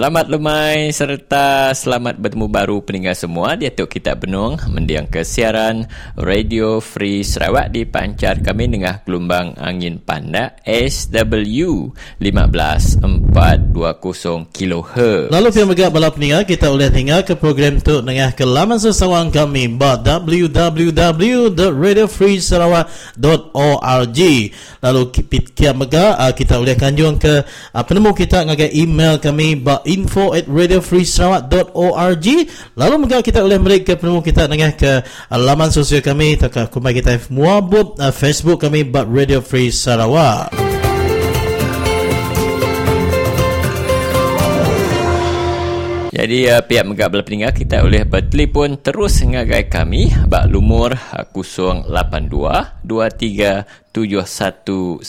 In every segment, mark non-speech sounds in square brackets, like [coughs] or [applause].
Selamat lemai serta selamat bertemu baru peninggal semua di Atuk Kita Benung mendiang ke siaran Radio Free Sarawak dipancar kami dengan gelombang angin pandak SW 15420 kHz. Lalu pihak megak bala peninggal kita boleh tinggal ke program tu dengan ke laman sesawang. Kami www.radiofreesarawak.org Lalu pihak megak uh, kita boleh kanjung ke uh, penemu kita dengan email kami info at radiofreesarawak.org lalu mungkin kita boleh beri ke penemu kita dengan ke laman sosial kami ke kumai kita muabut uh, Facebook kami but Radio Free Sarawak. Jadi uh, pihak Megak Belah Peninggal kita boleh bertelefon terus ngagai kami bak lumur uh, 082 23 7191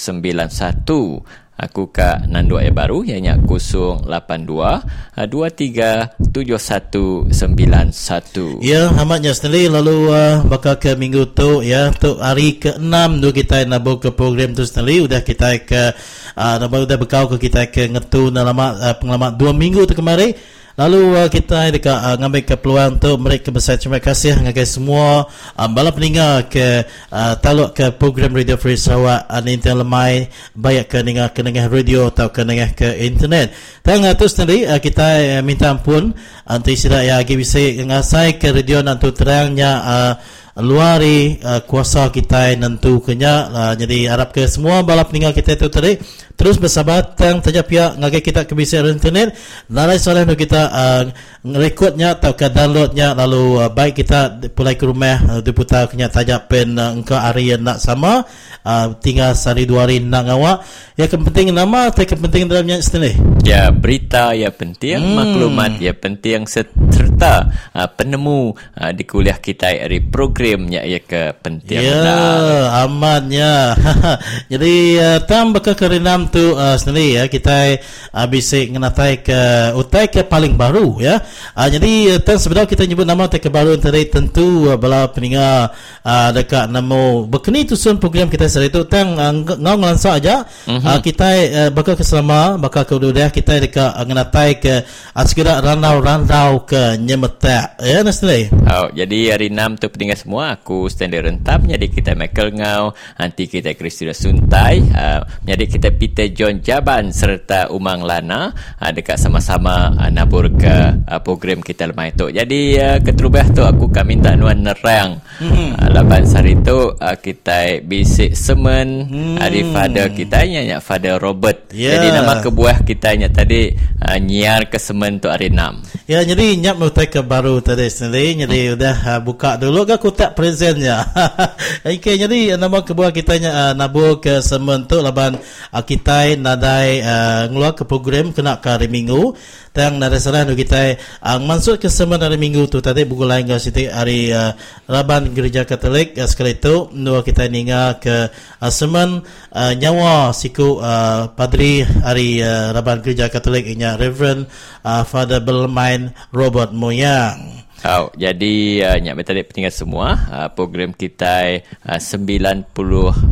Aku Kak Nando Air Baru ianya 082 23 7191. Ya, amatnya sendiri. Lalu uh, bakal ke minggu tu ya, tu hari ke-6 tu kita nabur ke program tu sendiri. Sudah kita ke uh, sudah bekau ke kita ke ngetu dalam uh, pengalaman 2 minggu tu kemarin Lalu uh, kita dekat uh, ngambil ke peluang untuk mereka besar terima kasih dengan semua. Uh, bala peninggal ke uh, taluk ke program Radio Free Sarawak uh, internet lemai. Baik ke dengar ke dengar radio atau ke dengar ke internet. Dan uh, tu sendiri uh, kita uh, minta ampun uh, istilah yang lagi bisa ngasai ke radio nanti terangnya uh, luari uh, kuasa kita nentu kenya uh, jadi harap ke semua balap peninggal kita itu tadi terus bersabar tang saja pihak ngagai kita ke bisnes internet. Lalai soalan kita uh, rekodnya atau ke downloadnya. Lalu uh, baik kita pulai ke rumah uh, diputar kenya tajak pen uh, engkau hari yang nak sama. Uh, tinggal sehari dua hari nak ngawak. Yang penting nama atau yang penting dalamnya sendiri ya berita yang penting hmm. maklumat yang penting serta uh, penemu uh, di kuliah kita dari programnya ya ke penting. Ya amatnya. [laughs] Jadi uh, tam bakal kerinam tu uh, sendiri ya. Kita uh, bisa ngenatai ke utai ke paling baru ya. Uh, jadi uh, sebenarnya kita nyebut nama utai ke baru tadi. Tentu uh, bala peninggal uh, dekat nama berkeni tu program kita sehari itu tang uh, ngau ngelansak aja. Mm-hmm. uh, kita uh, bakal keselama bakal ke udah kita dekat uh, ngenatai ke uh, segera randau-randau ke nyemetak ya nasli oh, jadi hari 6 tu peninggal semua aku stand rentam jadi kita Michael Ngau nanti kita Kristina Suntai uh, jadi kita Peter John Jaban serta Umang Lana uh, dekat sama-sama uh, nabur ke uh, program kita lemah itu jadi uh, keterubah tu aku kami minta nuan nerang uh, laban sehari tu uh, kita bisik semen hmm. hari father kita nyanyi father Robert. Yeah. Jadi nama kebuah kita nyanyi tadi uh, nyiar ke semen tu hari enam. Ya jadi nyap mutai ke baru tadi sendiri jadi hmm. udah uh, buka dulu ke kotak presentnya. [laughs] okay, jadi nama kebuah kita uh, nabu ke semen tu laban uh, kita nadai uh, ngeluar ke program kena ke hari minggu. Tang nada salah nu kita ang uh, masuk ke semen hari minggu tu tadi buku lain ke situ hari uh, laban gereja Katolik uh, sekali tu nu kita ninga ke uh, semen uh, nyawa siku uh, padri hari uh, laban gereja Katolik inya Reverend uh, Father Belmain Robert Moyang. Oh, jadi uh, nyak tadi pentingkan semua. Uh, program kita uh, 90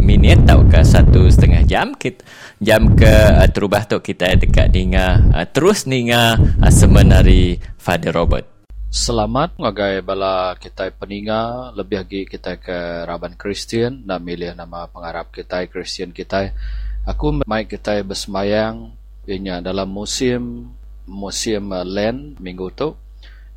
minit atau ke satu setengah jam. Kita jam ke uh, terubah tu kita dekat ninga. Uh, terus ninga uh, semenari Father Robert. Selamat ngagai bala kita peninga. Lebih lagi kita ke Raban Kristian dan milih nama pengarap kita Kristian kita. Aku mai kita bersemayang. Inya dalam musim musim uh, Lent minggu tu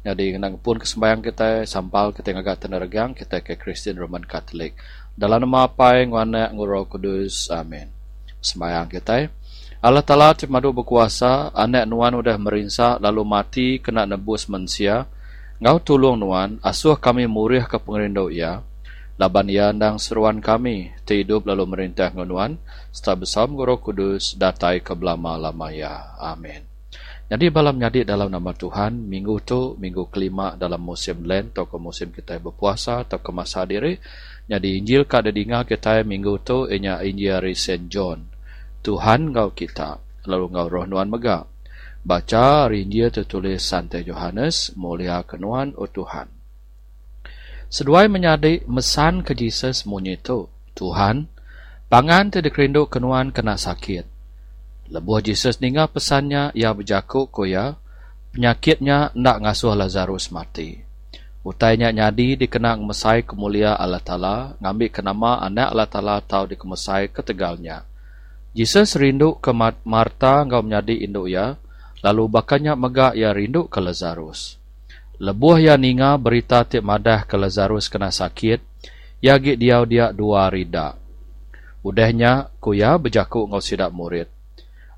jadi nang pun kesembahyang kita sampal kita ngagak teneregang kita ke Kristen Roman Catholic. Dalam nama apa yang wana nguro kudus. Amin. Sembahyang kita. Allah Ta'ala cemadu berkuasa, anak nuan udah merinsa lalu mati kena nebus manusia. Ngau tolong nuan, asuh kami murih ke pengerindau ia. Laban ia andang seruan kami, hidup lalu merintah ngunuan, setelah besam nguro kudus, datai ke belama lama ya. Amin. Jadi balam nyadi dalam nama Tuhan, minggu tu, minggu kelima dalam musim Lent atau ke musim kita berpuasa atau ke masa diri. Jadi Injil kada dengar kita minggu tu, inya Injil dari St. John. Tuhan ngau kita, lalu ngau roh nuan mega. Baca Injil tertulis Santai Johannes, mulia kenuan o Tuhan. Seduai menyadi mesan ke Jesus munyi tu, Tuhan, pangan tidak rindu kenuan kena sakit. Lebuh Jesus dengar pesannya ia berjakuk koya, Penyakitnya nak ngasuh Lazarus mati. Utainya nyadi dikenang mesai kemulia Allah Ta'ala, ngambil ke nama anak Allah Ta'ala tahu dikemesai ketegalnya. Jesus rindu ke Marta ngau menyadi induk ya, lalu bakanya megak ya rindu ke Lazarus. Lebuh ya ninga berita tik madah ke Lazarus kena sakit, ya git dia dia dua rida. Udahnya kuya bejaku ngau sidak murid.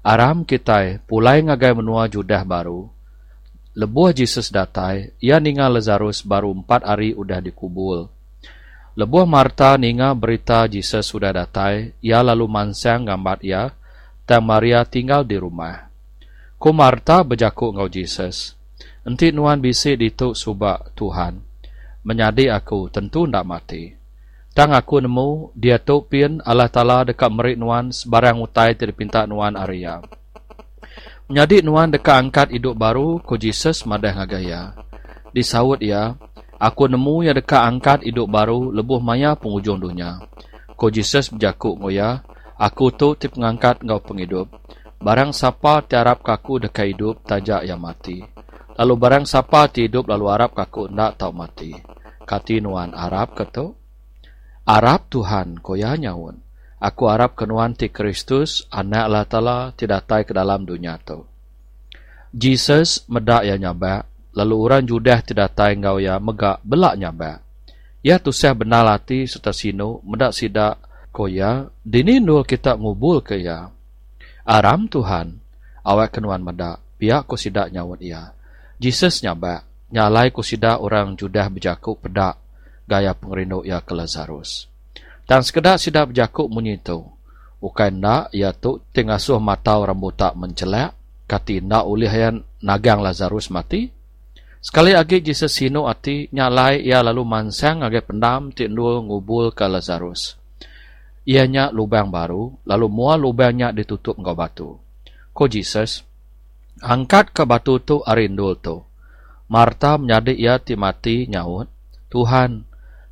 Aram kita pulai ngagai menua judah baru, Lebuh Jesus datai, ia ninga Lazarus baru empat hari udah dikubul. Lebuh Marta ninga berita Jesus sudah datai, ia lalu mansang gambar ia, dan Maria tinggal di rumah. Ku Marta bejaku ngau Jesus. Enti nuan bisi dituk subak Tuhan. Menyadi aku tentu ndak mati. Tang aku nemu, dia tuk pin Allah Ta'ala dekat merik nuan sebarang utai terpinta nuan Arya. Menjadi nuan deka angkat hidup baru ko Jesus madah ngagaya. Disawut ia, aku nemu ya deka angkat hidup baru lebuh maya penghujung dunia. Ko Jesus berjakuk ngoya, aku tu tip ngangkat ngau penghidup. Barang siapa tiarap kaku deka hidup tajak yang mati. Lalu barang siapa hidup lalu harap kaku ndak tau mati. Kati nuan Arab ketu. Arab Tuhan koya nyawun. Aku harap kenuan ti Kristus, anak Allah Ta'ala, tidak tay ke dalam dunia tu. Jesus medak ya nyaba, lalu orang judah tidak tay ngau ya megak belak nyaba. Ya tu saya benar lati serta sino, medak sidak koya, dini nul kita ngubul ke ya. Aram Tuhan, awak kenuan medak, pihak ko sidak nyawat ia. Jesus nyaba, nyalai ko sidak orang judah bejakuk pedak, gaya pengerindu ya ke Lazarus. Dan sekedar sidak berjakuk bunyi itu. Bukan nak, ia tu tengasuh mata orang buta mencelak. Kati nak oleh yang nagang Lazarus mati. Sekali lagi Jesus sino ati nyalai ia lalu mansang agai pendam tindul ngubul ke Lazarus. Ianya lubang baru, lalu mua lubangnya ditutup ngau batu. Ko Jesus, angkat ke batu tu arindul tu. Marta menyadi ia ti mati nyaut. Tuhan,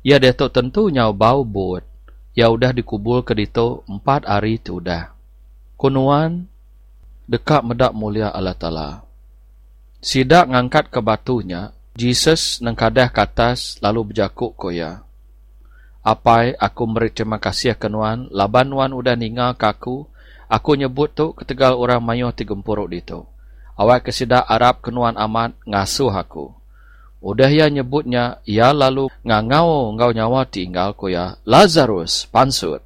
ia detok tentu nyau bau buat ya udah dikubul ke dito empat hari tu udah. Kunuan dekat medak mulia Allah Ta'ala. Sidak ngangkat ke batunya, Jesus nengkadah ke atas lalu berjakuk koya. Apai aku beri terima kasih kenuan, laban wan udah ningal kaku, aku nyebut tu ketegal orang mayuh tigempuruk dito. Awak kesidak Arab kenuan amat ngasuh aku. Udah ya nyebutnya, ya lalu ngangau ngau nyawa tinggal ko ya Lazarus pansut.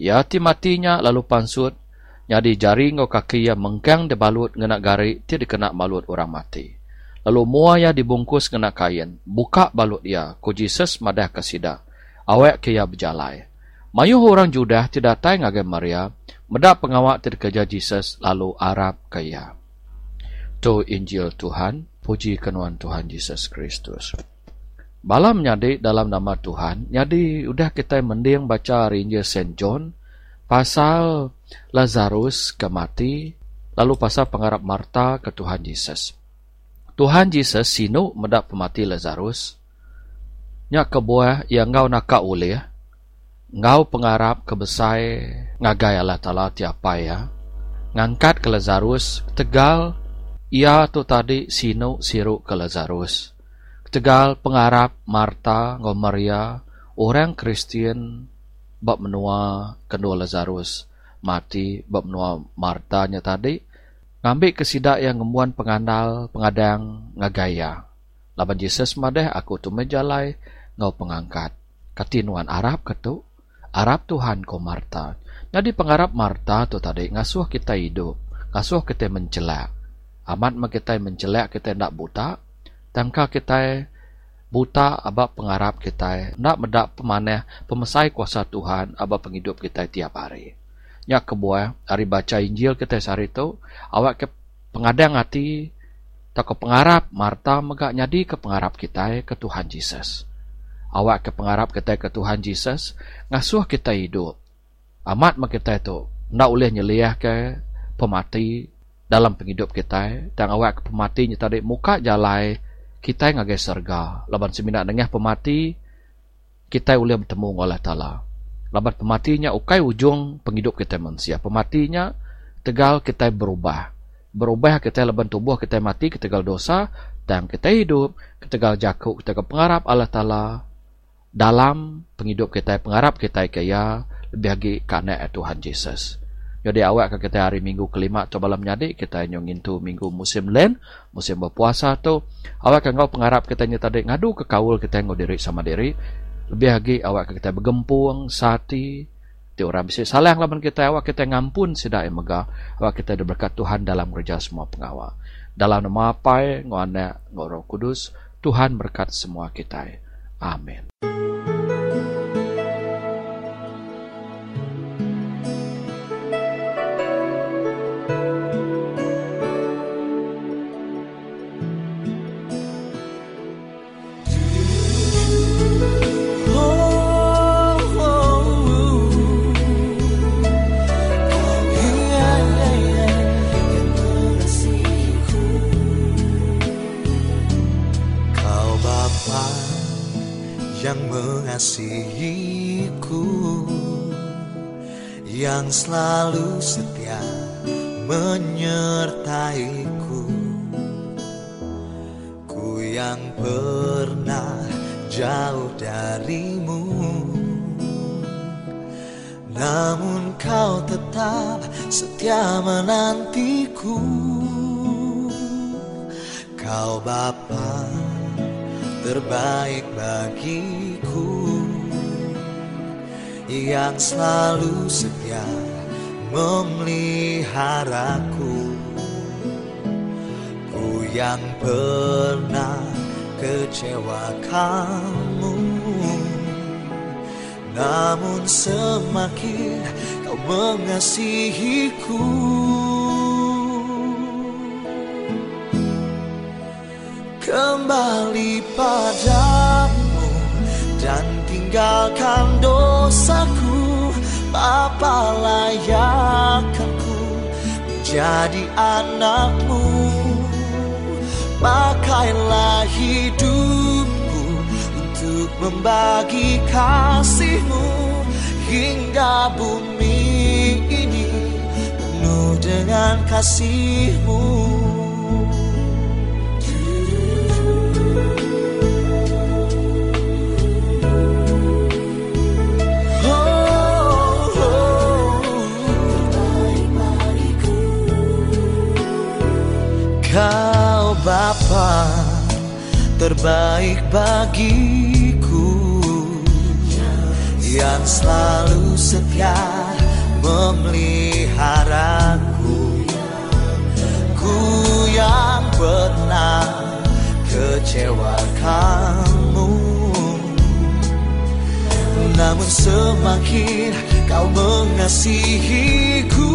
Ya ti matinya lalu pansut, nyadi jari ngau kaki ya mengkang de balut ngena gari ti dikena balut orang mati. Lalu mua ya dibungkus ngena kain, buka balut ya, ko Jesus madah kesida. Awak ke ya berjalai. Mayu orang judah tidak tay ngage Maria, medak pengawak terkeja Jesus lalu Arab kaya. To Injil Tuhan, Puji kenuan Tuhan Yesus Kristus. Malam nyadi dalam nama Tuhan, nyadi udah kita mending baca Injil Saint John, pasal Lazarus ke mati, lalu pasal pengharap Marta ke Tuhan Yesus. Tuhan Yesus sinu medak pemati Lazarus, nyak kebuah yang ngau nak ulih, ngau pengharap kebesai ngagai Allah Ta'ala tiapa ya, ngangkat ke Lazarus, tegal, ia tu tadi sino siru ke Lazarus. Tegal pengarap Marta ngau Maria, orang Kristian bab menua kedua Lazarus mati bab menua Marta nya tadi ngambil kesidak yang ngemuan pengandal pengadang ngagaya. Laban Jesus madeh aku tu mejalai ngau pengangkat. Katinuan Arab ketu Arab Tuhan ko Marta. Jadi pengarap Marta tu tadi ngasuh kita hidup, ngasuh kita mencelak amat ma kita menjelek kita nak buta tangka kita buta abak pengarap kita nak medak pemanah pemesai kuasa Tuhan abak penghidup kita tiap hari. Nya kebuah hari baca Injil kita sehari itu awak ke pengadang hati tak ke pengarap Marta megak nyadi ke pengarap kita ke Tuhan Yesus awak ke pengarap kita ke Tuhan Yesus ngasuh kita hidup. Amat ma kita itu nak boleh nyeliah ke pemati dalam penghidup kita dan awak pemati ni tadi muka jalai kita yang agak serga. Laban seminat dengah pemati kita boleh bertemu Allah Ta'ala. Laban pematinya ukai ujung penghidup kita manusia. Pematinya tegal kita berubah. Berubah kita leban tubuh kita mati kita gal dosa dan kita hidup kita gal jakuk kita gal pengarap Allah Ta'ala dalam penghidup kita pengarap kita kaya lebih lagi karena Tuhan Yesus jadi awak ke kita hari minggu kelima coba malam nyadi kita nyongin tu minggu musim len musim berpuasa tu awak kan kau pengarap kita nyata ngadu ke kaul kita ngau diri sama diri lebih lagi awak kita bergempung sati Ti orang bisa salah lawan kita awak kita ngampun sedai mega awak kita diberkat Tuhan dalam kerja semua pengawal. Dalam nama apa ngona ngoro kudus Tuhan berkat semua kita. Amin. Bapa terbaik bagiku Yang selalu setia memeliharaku? Ku yang pernah kecewa kamu Namun semakin kau mengasihiku Kembali padamu dan tinggalkan dosaku Bapa layakkanku menjadi anakmu. Pakailah hidupku untuk membagi kasihmu Hingga bumi ini penuh dengan kasihmu Kau Bapa terbaik bagiku Yang selalu setia memeliharaku. Ku yang pernah kecewa kamu. Namun semakin kau mengasihiku.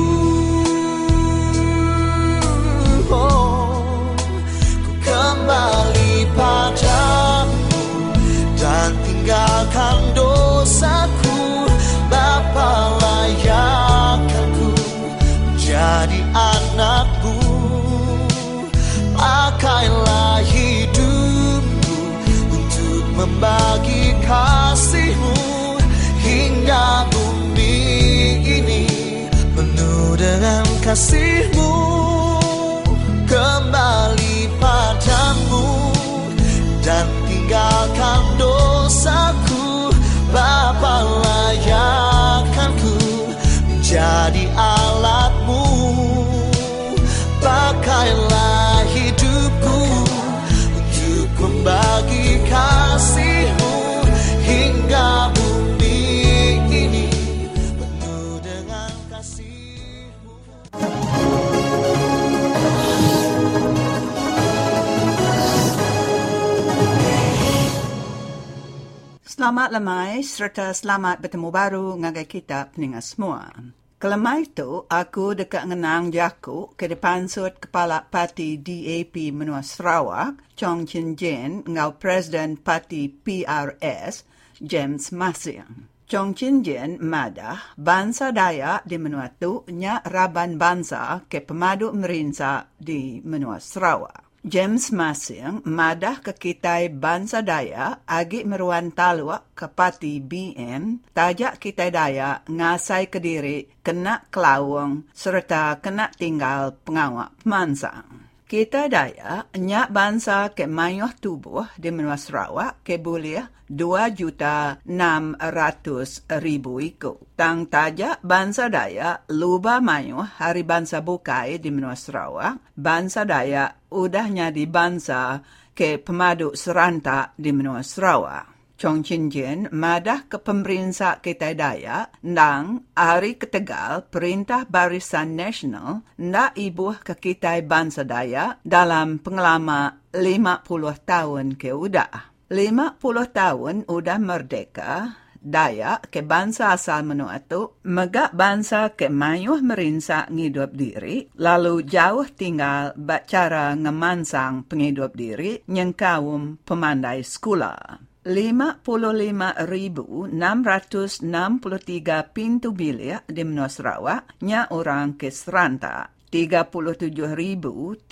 Oh kembali padamu dan tinggalkan dosaku. Bapa layakkanku jadi anakmu pakailah hidupku untuk membagi kasihmu. Hingga bumi ini penuh dengan kasihmu Selamat lemai serta selamat bertemu baru ngagai kita peningat semua. Kelemai itu, aku dekat ngenang jaku ke depan sud kepala parti DAP menua Sarawak, Chong Chin Jin, ngau Presiden parti PRS, James Masiang. Chong Chin Jin madah bangsa Dayak di menua tu nya raban bangsa ke pemadu merinsa di menua Sarawak. James Masing madah ke kitai Bansa Daya agi meruan taluk ke pati BN tajak kitai Daya ngasai kediri kena kelawang serta kena tinggal pengawak pemansang. Kita daya nyak bansa ke mayuh tubuh di menua Sarawak ke boleh 2 juta 600 ribu iku. Tang tajak bansa daya luba mayuh hari bansa bukai di menua Sarawak. Bansa daya udahnya di bansa ke pemaduk serantak di menua Sarawak. Chong Chin Jin madah ke pemerintah kita daya nang hari ketegal Perintah Barisan Nasional ndak ibuh ke kita bangsa daya dalam pengelama 50 tahun ke udah. 50 tahun udah merdeka, daya ke bangsa asal menua tu, megak bangsa ke mayuh merinsak ngidup diri, lalu jauh tinggal cara ngemansang penghidup diri yang kaum pemandai sekolah. 55,663 pintu bilik di Menua Sarawak nya orang ke seranta. 37,372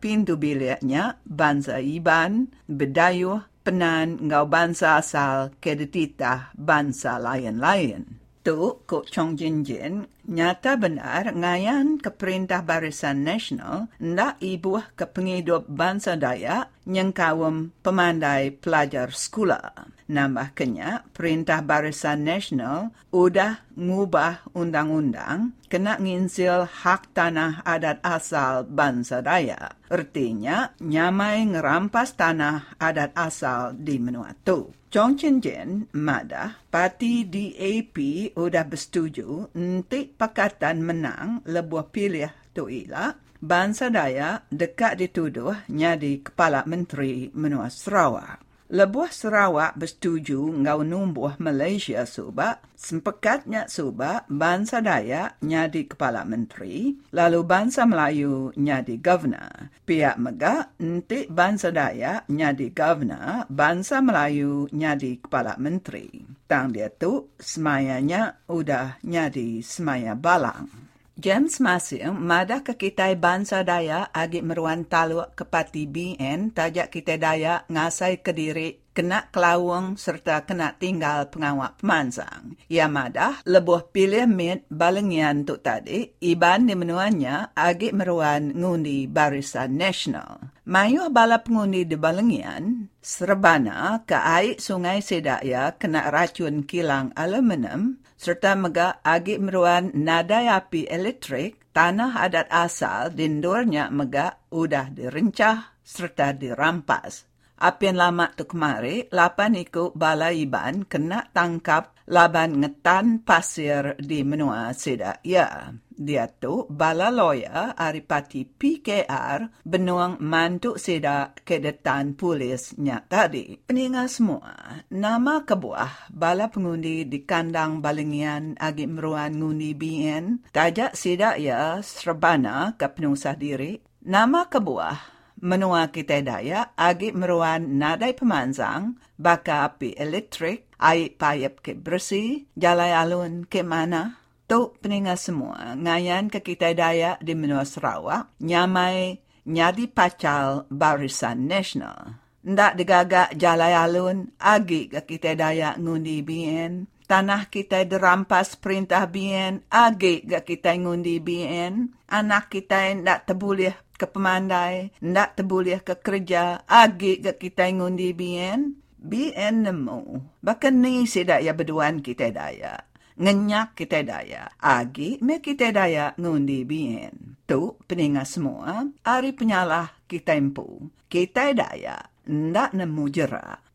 pintu biliknya bangsa Iban, Bedayuh, Penan, ngau bangsa asal kedetita bangsa lain-lain. Tu, Kok Chong Jin Jin, nyata benar ngayan ke Perintah Barisan Nasional ndak ibuh ke penghidup bangsa Dayak yang kaum pemandai pelajar sekolah. Nambah kenya, Perintah Barisan Nasional udah ngubah undang-undang kena nginsil hak tanah adat asal bangsa Dayak. Artinya, nyamai ngerampas tanah adat asal di menua tu. Chong Chen Jen, Mada, parti DAP udah bersetuju nanti pakatan menang lebuh pilih tu ila bangsa daya dekat dituduh nyadi Kepala Menteri Menua Sarawak. Lebuh Sarawak bersetuju ngau numbuh Malaysia suba, sempekatnya suba bangsa Dayak nyadi Kepala Menteri, lalu bangsa Melayu nyadi Governor. Pihak Mega nanti bangsa Dayak nyadi Governor, bangsa Melayu nyadi Kepala Menteri. Tang dia tu, semayanya udah nyadi semaya balang. James Masing madah ke kita bangsa daya agi meruan taluk ke pati BN tajak kita daya ngasai ke diri kena kelawang serta kena tinggal pengawak pemansang. Ia madah lebuh pilih mit balengian tu tadi iban di menuanya agi meruan ngundi barisan nasional. Mayuh bala pengundi di balengian serbana ke air sungai Sedaya kena racun kilang aluminium serta mega agi meruan nadai api elektrik, tanah adat asal dindurnya mega udah direncah serta dirampas. Apian lama tu kemari, lapan iku bala iban kena tangkap laban ngetan pasir di menua sedak. Ya, dia tu bala lawyer aripati PKR benuang mantuk sedak kedetan polisnya tadi. Peningat semua, nama kebuah bala pengundi di kandang balengian agi meruan ngundi BN, tajak sedak ya serbana ke penusah diri. Nama kebuah menua kita daya agi meruan nadai pemansang, baka api elektrik, air payap ke bersih, jalai alun ke mana. Tu peningat semua, ngayan ke kita daya di menua Sarawak, nyamai nyadi pacal barisan nasional. Ndak digagak jalai alun, agi ke kita daya ngundi BN, tanah kita dirampas perintah BN, agi ke kita ngundi BN, anak kita ndak terbulih ke pemandai, ndak terboleh ke kerja, agi ke kita ngundi BN, BN nemu. Bahkan ni sedak ya berduan kita daya. Ngenyak kita daya. Agi me kita daya ngundi BN. Tu peningat semua, hari penyalah kita empu. Kita daya, ndak nemu jerak.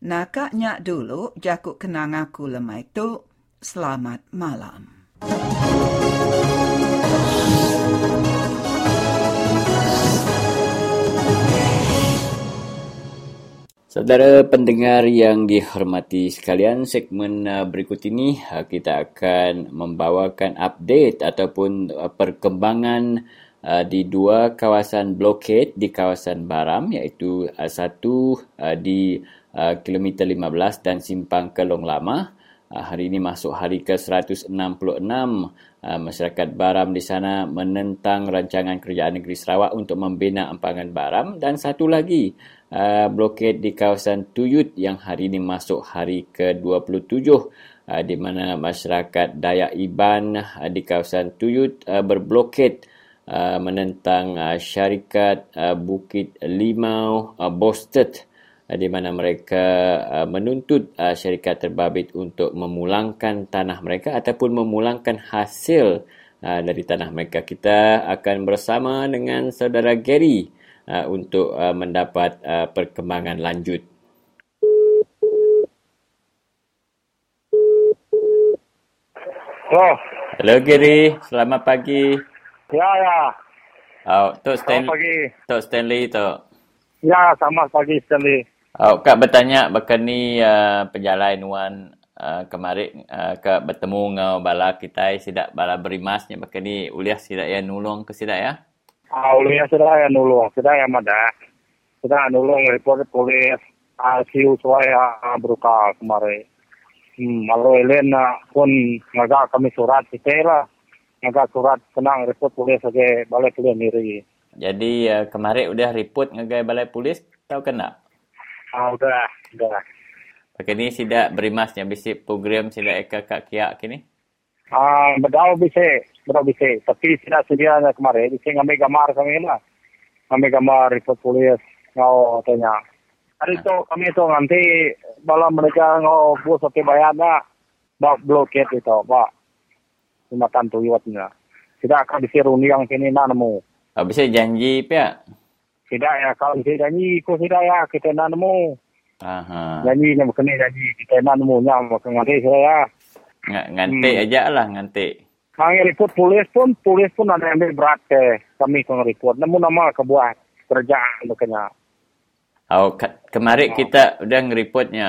Nakaknya dulu jakuk kenang aku lemah itu. Selamat malam. Saudara pendengar yang dihormati sekalian, segmen uh, berikut ini uh, kita akan membawakan update ataupun uh, perkembangan di dua kawasan blokade di kawasan Baram iaitu satu di kilometer 15 dan simpang Kelong Lama. Uh, hari ini masuk hari ke-166 uh, masyarakat Baram di sana menentang rancangan kerajaan negeri Sarawak untuk membina empangan Baram. Dan satu lagi uh, blokade di kawasan Tuyut yang hari ini masuk hari ke-27 uh, di mana masyarakat Dayak Iban uh, di kawasan Tuyut uh, berblokade uh, menentang uh, syarikat uh, Bukit Limau uh, Bosted uh, di mana mereka uh, menuntut uh, syarikat terbabit untuk memulangkan tanah mereka ataupun memulangkan hasil dari tanah mereka. Kita akan bersama dengan saudara Gary untuk mendapat perkembangan lanjut. Oh, Hello Gary, selamat pagi. ya ya. Oh, Tok Selamat Stanley, pagi. Tok Stanley Tok. Ya, sama pagi Stanley. Oh, Kak bertanya berkini uh, perjalanan wan uh, kemarin uh, Kak bertemu dengan bala kita sidak bala berimasnya berkini uliah sidak ya nulung ke sidak ya. Ah, ulinya sudah ya nulung, sudah ya mada. Sudah nulung report polis. Ah, siu saya ah, beruka kemarin. Hmm, malu Elena pun ngagak kami surat kita lah. Ngagak surat senang report polis sebagai balai polis miri. Jadi uh, kemarin udah report ngagai balai polis tahu kena. Ah, udah, udah. Berkini sidak berimasnya bisik program sidak eka kak kiak kini. Ah, bedau bisa, bedau bisa. Tapi tidak sedia kemarin, bisa ngambil gambar kami lah. Ngambil gambar report polis. Ngau tanya. Hari itu kami itu nanti bala mereka ngau bus sampai bayar nak. Bak blokade itu, bak. Jumatan tuyutnya. Tidak akan bisa runding sini nak nemu. Oh, bisa janji pia. Tidak ya, kalau bisa janji, kau tidak ya, kita nak nemu. Aha. Janji ni kena janji, kita nak nemu. Nyam, nanti saya ya. Ng- ngantik Hmm. aja lah ngantik. Kami report polis pun, polis pun ada yang ambil berat ke kami kong report. Namun nama kebuat kerjaan makanya. Oh, ke- kemarin kita udah ngeripotnya.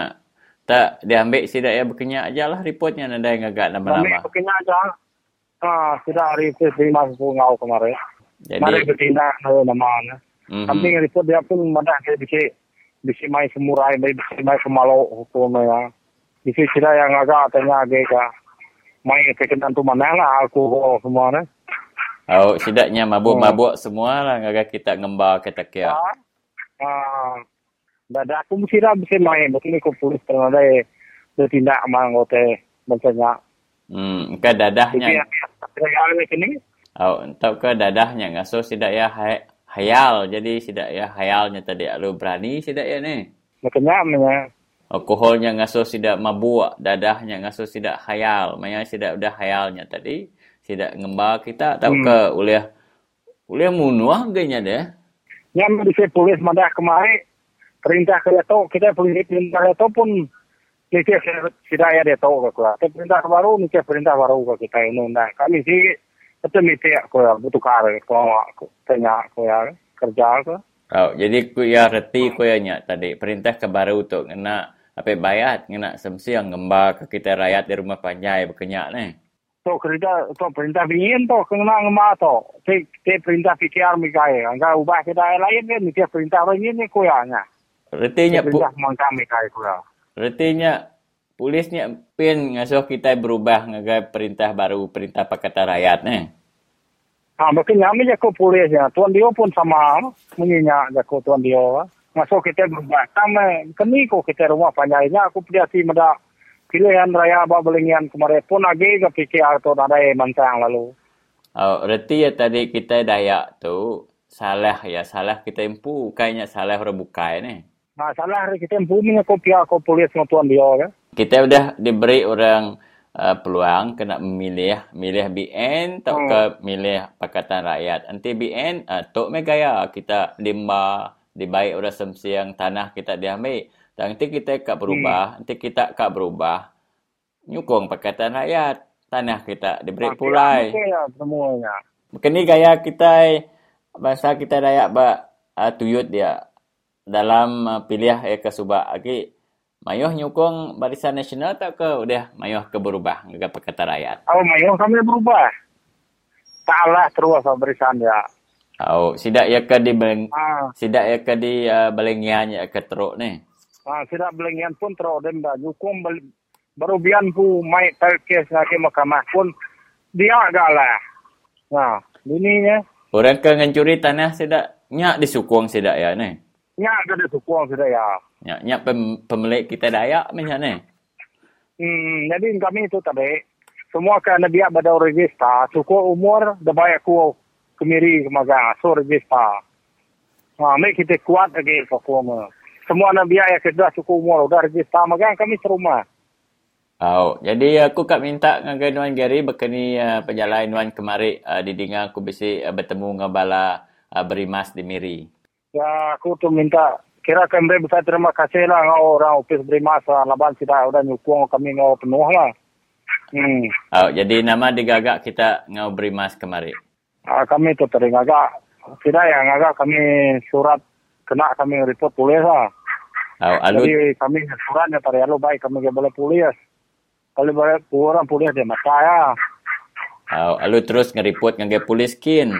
Tak diambil sidak ya berkenyak aja lah reportnya nanda yang agak nama-nama. makanya aja. Ah, sudah hari itu terima sepuluh ngau kemarin. Mari Jadi, bertindak nama mhm. Kami report dia pun mana ke bisa bisa mai semurai, bisa mai kemalu hukumnya. Bisa tidak yang agak tanya agak mai kekenaan tu mana lah alkohol semua ni. Oh, sidaknya mabuk-mabuk semua lah agak kita ngembar kata kia. Ah, ah, dah aku mesti dah bisa main. Mungkin aku polis tengah dah bertindak mang ote macamnya. Hmm, ke dadahnya. yang ni Oh, entah ke dadahnya ngasuh sidak ya hay- hayal. Jadi sidak ya hayalnya tadi lu berani sidak ya ni. makanya mana Alkoholnya ngasuh sidak mabuk, dadahnya ngasuh sidak hayal. Maya sidak udah hayalnya tadi, sidak ngembar kita tahu Hmm. ke uliah uliah munuah ganya deh. yang bisa polis mana kemarin perintah kerja tu kita polis perintah kerja tu pun kita tidak ada dia tahu ke kita. Perintah baru kita perintah baru ke kita ini. Nah, kami sih itu mesti aku ya butuh kar kalau aku tanya aku ya kerja ke. Oh, jadi ku ya reti ku ya nya tadi perintah ke baru tu kena apa bayat kena semsiang ngembar ke kita rakyat di rumah panjai berkenyak ni. Tu kerja tu perintah bingin tu kena ngema tu. Te perintah fikir mikai. Angka ubah kita lain kan ni perintah bingin ni ku ya nya. Retinya Perintah mangka mikai ku ya. retinya polisnya pin ngasuh kita berubah ngagai perintah baru perintah pakatan rakyat ni. Ah, mungkin kami jago polis ya. Tuan dia pun sama menyinya jago tuan dia. Masuk kita berubah. Sama kami kok kita rumah panjangnya aku pergi si meda pilihan raya babelingian kemarin pun lagi ke PKR tu ada yang mancang lalu. Oh, reti ya tadi kita dayak tu salah ya salah kita empu kayaknya salah orang bukai ni. Nah, salah kita bumi aku pihak aku polis dengan tuan dia kan. Kita udah diberi orang uh, peluang kena memilih milih BN atau Hmm. ke milih Pakatan Rakyat. Nanti BN uh, tok me gaya kita dimba dibaik orang semsiang tanah kita diambil. Dan nanti kita kak berubah, nanti kita kak berubah. Nyukung Pakatan Rakyat. Tanah kita diberi pulai. Ya, semuanya. Kini gaya kita bahasa kita Dayak ba uh, tuyut dia dalam uh, pilih ya ke subak lagi mayuh nyukung barisan nasional tak ke udah mayuh ke berubah ngagak Pakatan Rakyat. Oh, mayo kami berubah. Salah terus berisan dia. Oh, sidak ya ke di beleng, Ah, sidak ya ke di uh, balengian ya ke teruk ni. ah, tidak belengian pun terus dan dah nyukung bel baru bian pu mai tar kes lagi mahkamah pun dia agak lah. Nah, ininya Orang ke ngancuri tanah sedak nyak disukung sedak ya ni. nya ada sukung sudah ya. Nyak nyak pem, pemilik kita Dayak macam ni. Hmm, jadi kami itu tadi semua kan dia pada register cukup umur dah banyak ku kemiri kemaga so register. Ha, mai kita kuat lagi performa. Semua nabi yang kita cukup umur udah register magang kami serumah. Oh, jadi aku kat minta dengan Nuan Gary berkeni uh, perjalanan Nuan kemari uh, di Dinga aku bisa uh, bertemu dengan bala uh, berimas di Miri. Ya, aku tu minta kira kami besar terima kasih lah ngau orang ofis berimas lah. laban sudah udah nyukung kami ngau penuh lah. Hmm. Oh, jadi nama digagak kita ngau berimas kemari. Ah, kami tu tering agak tidak yang agak kami surat kena kami report polis lah. Oh, alu Jadi kami suratnya tadi alu baik kami ke boleh polis. Kalau boleh orang polis dia mata ya. oh, alu terus ngeripot dengan polis kin.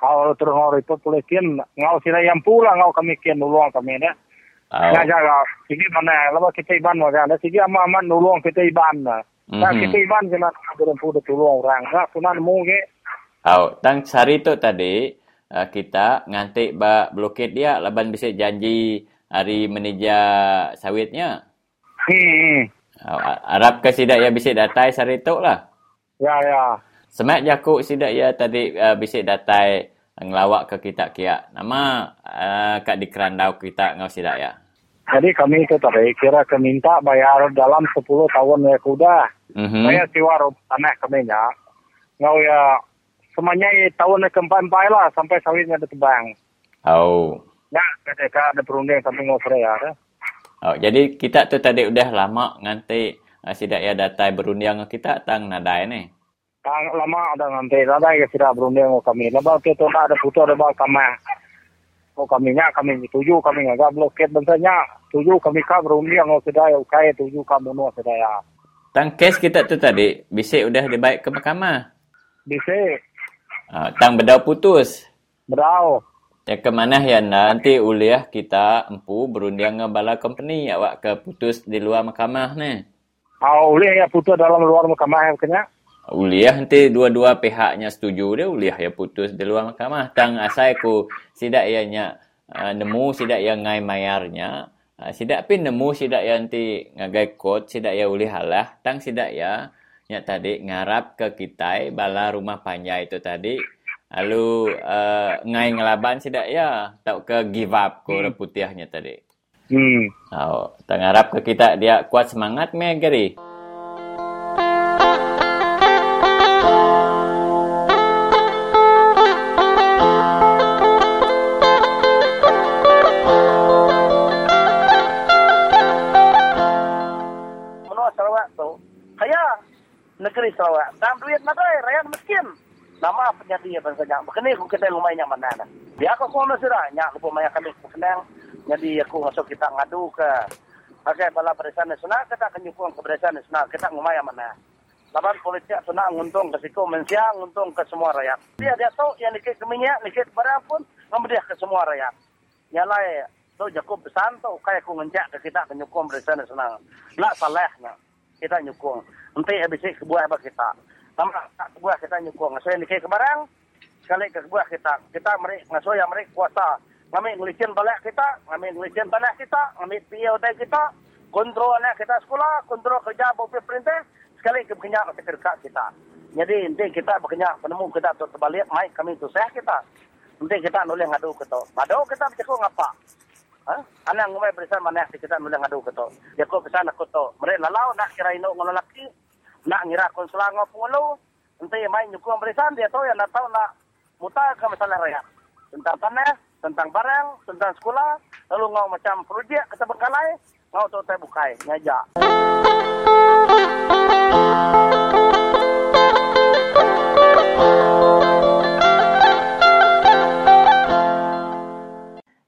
Kalau terus ngau report polis kian ngau sila yang pula ngau kami kian nulung kami ni. Nga jaga sige mana laba kita iban mo kan. Sige ama aman nulung kita iban na. Nah, Mhm. kita iban kena ada pun tulung orang. Nah, sunan ge. oh, tang hari tu tadi uh, kita ngantik ba blokade dia laban bisa janji hari menija sawitnya. Hmm. Ke sidak ya bisa datai hari tu lah. Ya ya. Semak jakuk sidak ya tadi uh, bisa datai ngelawak ke kita kia. Nama uh, kat di kerandau kita ngau sidak ya. Jadi kami itu tadi kira kami minta bayar dalam 10 tahun ya kuda. Mhm. Saya siwa tanah kami nya. Ngau ya semuanya ya, tahun keempat-empat lah sampai sawitnya ditebang. Oh. Ya, ketika ada perunding kami ngau ya. Oh, jadi kita tu tadi udah lama nganti uh, sidak ya datai berundiang dengan kita tang nadai ni. Kang lama ada nanti ada ya sudah berunding ngau kami. Lepas itu tak ada putus ada bawa kami. Oh kami nya kami tuju kami ngagak bloket bentanya tuju kami ka berunding ngau sudah ya ukai tuju kamu no sudah ya. Tang kes kita tu tadi bisa udah dibaik ke mahkamah. Bisa Uh, tang bedau putus. berau. Ya ke mana ya nanti uliah kita empu berundiang dengan bala company awak ke putus di luar mahkamah ni. Ah, boleh ya putus dalam luar mahkamah yang kena. Uliah nanti dua-dua pihaknya setuju dia uliah ya putus di luar mahkamah. Tang asai ku sidak ianya uh, nemu sidak yang ngai mayarnya. Uh, sidak pin nemu sidak yang nanti ngagai kod sidak ya ulih halah. Tang sidak ya nya tadi ngarap ke kita bala rumah panjai itu tadi. Lalu uh, ngai ngelaban sidak ya tau ke give up ko hmm. putihnya tadi. Hmm. Oh, tengharap ke kita dia kuat semangat me Gary. Nama penyedia bangsa berkini aku kita rumah yang mana dah dia aku kau nasi dah nyak lupa maya kami berkenang jadi aku masuk kita ngadu ke Pakai bala barisan nasional kita akan nyukung ke barisan nasional kita rumah yang mana Laban politik senang nguntung ke siku mensiang nguntung ke semua rakyat. Dia dia tahu yang dikit keminyak, dikit barang pun ke semua rakyat. Nyalai tu jaku pesan tu kaya ku ngencak ke kita nyukung barisan nasional. Nak salahnya kita nyukung. Nanti habis buah apa kita. Lama tak ke buah kita nyukung. Ngasoy ni ke barang, sekali ke buah kita. Kita merik ngasoy yang merik kuasa. Ngambil ngelicin balik kita, ngambil ngelicin tanah kita, ngambil PO day kita, kontrol anak kita sekolah, kontrol kerja bawah perintah, sekali ke kenyak ke dekat kita. Jadi nanti kita berkenyak penemu kita tu terbalik, mai kami tu sehat kita. Nanti kita nulis ngadu ke tu. Ngadu kita bercakap ngapa? Ha? Anak ngumai berisan mana kita nulis ngadu ke tu. Dia ko pesan aku tu. Mereka lalau nak kira ino ngono laki, nak ngira konsulang ngopulu. Nanti mai nyukung berisan dia tu yang nak tahu nak muta ke masalah rakyat. Tentang tanah, tentang barang, tentang sekolah, lalu ngau macam projek kita berkalai, ngau tu saya bukai, ngajak.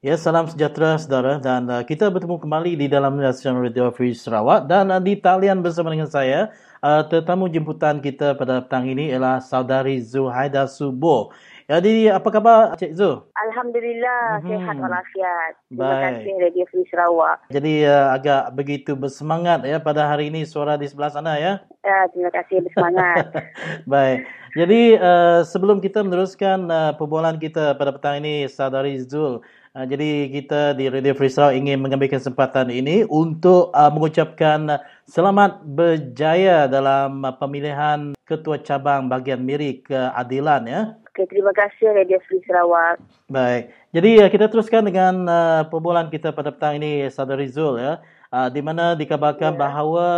Ya, salam sejahtera saudara dan uh, kita bertemu kembali di dalam National Radio Free Sarawak dan uh, di talian bersama dengan saya uh, tetamu jemputan kita pada petang ini ialah saudari Zuhaida Subo Jadi apa khabar Cik Zul? Alhamdulillah Mhm. sihat walafiat. Terima Baik. kasih Radio Free Sarawak. Jadi uh, agak begitu bersemangat ya pada hari ini suara di sebelah sana ya. Uh, terima kasih bersemangat. [laughs] Baik. Jadi uh, sebelum kita meneruskan uh, perbualan kita pada petang ini Saudari Zul. Uh, jadi kita di Radio Free Sarawak ingin mengambil kesempatan ini untuk uh, mengucapkan selamat berjaya dalam uh, pemilihan ketua cabang bahagian Miri keadilan ya. okay, terima kasih Radio Free Sarawak. Baik. Jadi uh, kita teruskan dengan uh, perbualan kita pada petang ini Saudari Zul ya. Uh, di mana dikabarkan Ya. bahawa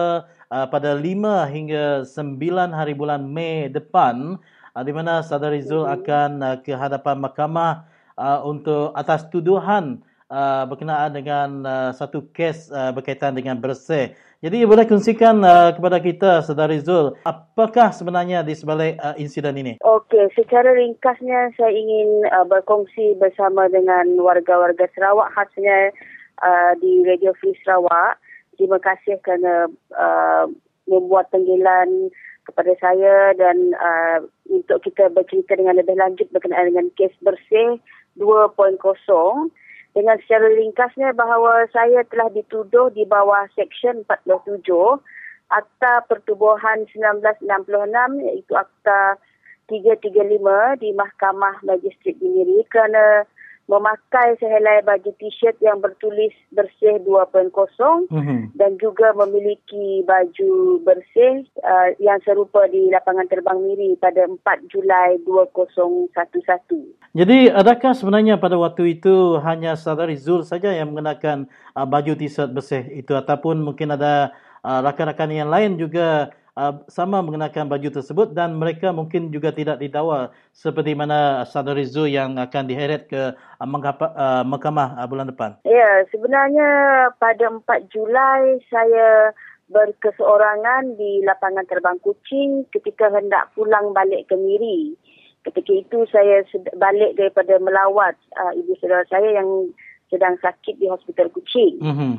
uh, pada 5 hingga 9 hari bulan Mei depan uh, di mana Saudari Zul akan uh, ke hadapan mahkamah uh, untuk atas tuduhan uh, berkenaan dengan uh, satu kes uh, berkaitan dengan bersih. Jadi boleh kongsikan uh, kepada kita Saudari Zul apakah sebenarnya di sebalik uh, insiden ini? Okey, secara ringkasnya saya ingin uh, berkongsi bersama dengan warga-warga Sarawak khasnya uh, di Radio Free Sarawak. Terima kasih kerana uh, membuat panggilan kepada saya dan uh, untuk kita bercerita dengan lebih lanjut berkenaan dengan kes bersih 2.0 dengan secara ringkasnya bahawa saya telah dituduh di bawah Seksyen 47 Akta Pertubuhan 1966 iaitu Akta 335 di Mahkamah Magistrat di Miri kerana memakai sehelai baju t-shirt yang bertulis bersih 2.0 Mhm. dan juga memiliki baju bersih uh, yang serupa di lapangan terbang Miri pada 4 Julai 2011. Jadi adakah sebenarnya pada waktu itu hanya Saudari Zul saja yang mengenakan uh, baju t-shirt bersih itu ataupun mungkin ada uh, rakan-rakan yang lain juga uh, sama mengenakan baju tersebut dan mereka mungkin juga tidak didakwa seperti mana Saudari Zul yang akan diheret ke uh, uh, mahkamah uh, bulan depan. Ya, sebenarnya pada 4 Julai saya berkeseorangan di lapangan terbang Kuching ketika hendak pulang balik ke Miri. Ketika itu saya balik daripada melawat uh, ibu saudara saya yang sedang sakit di Hospital Kuching. Mhm.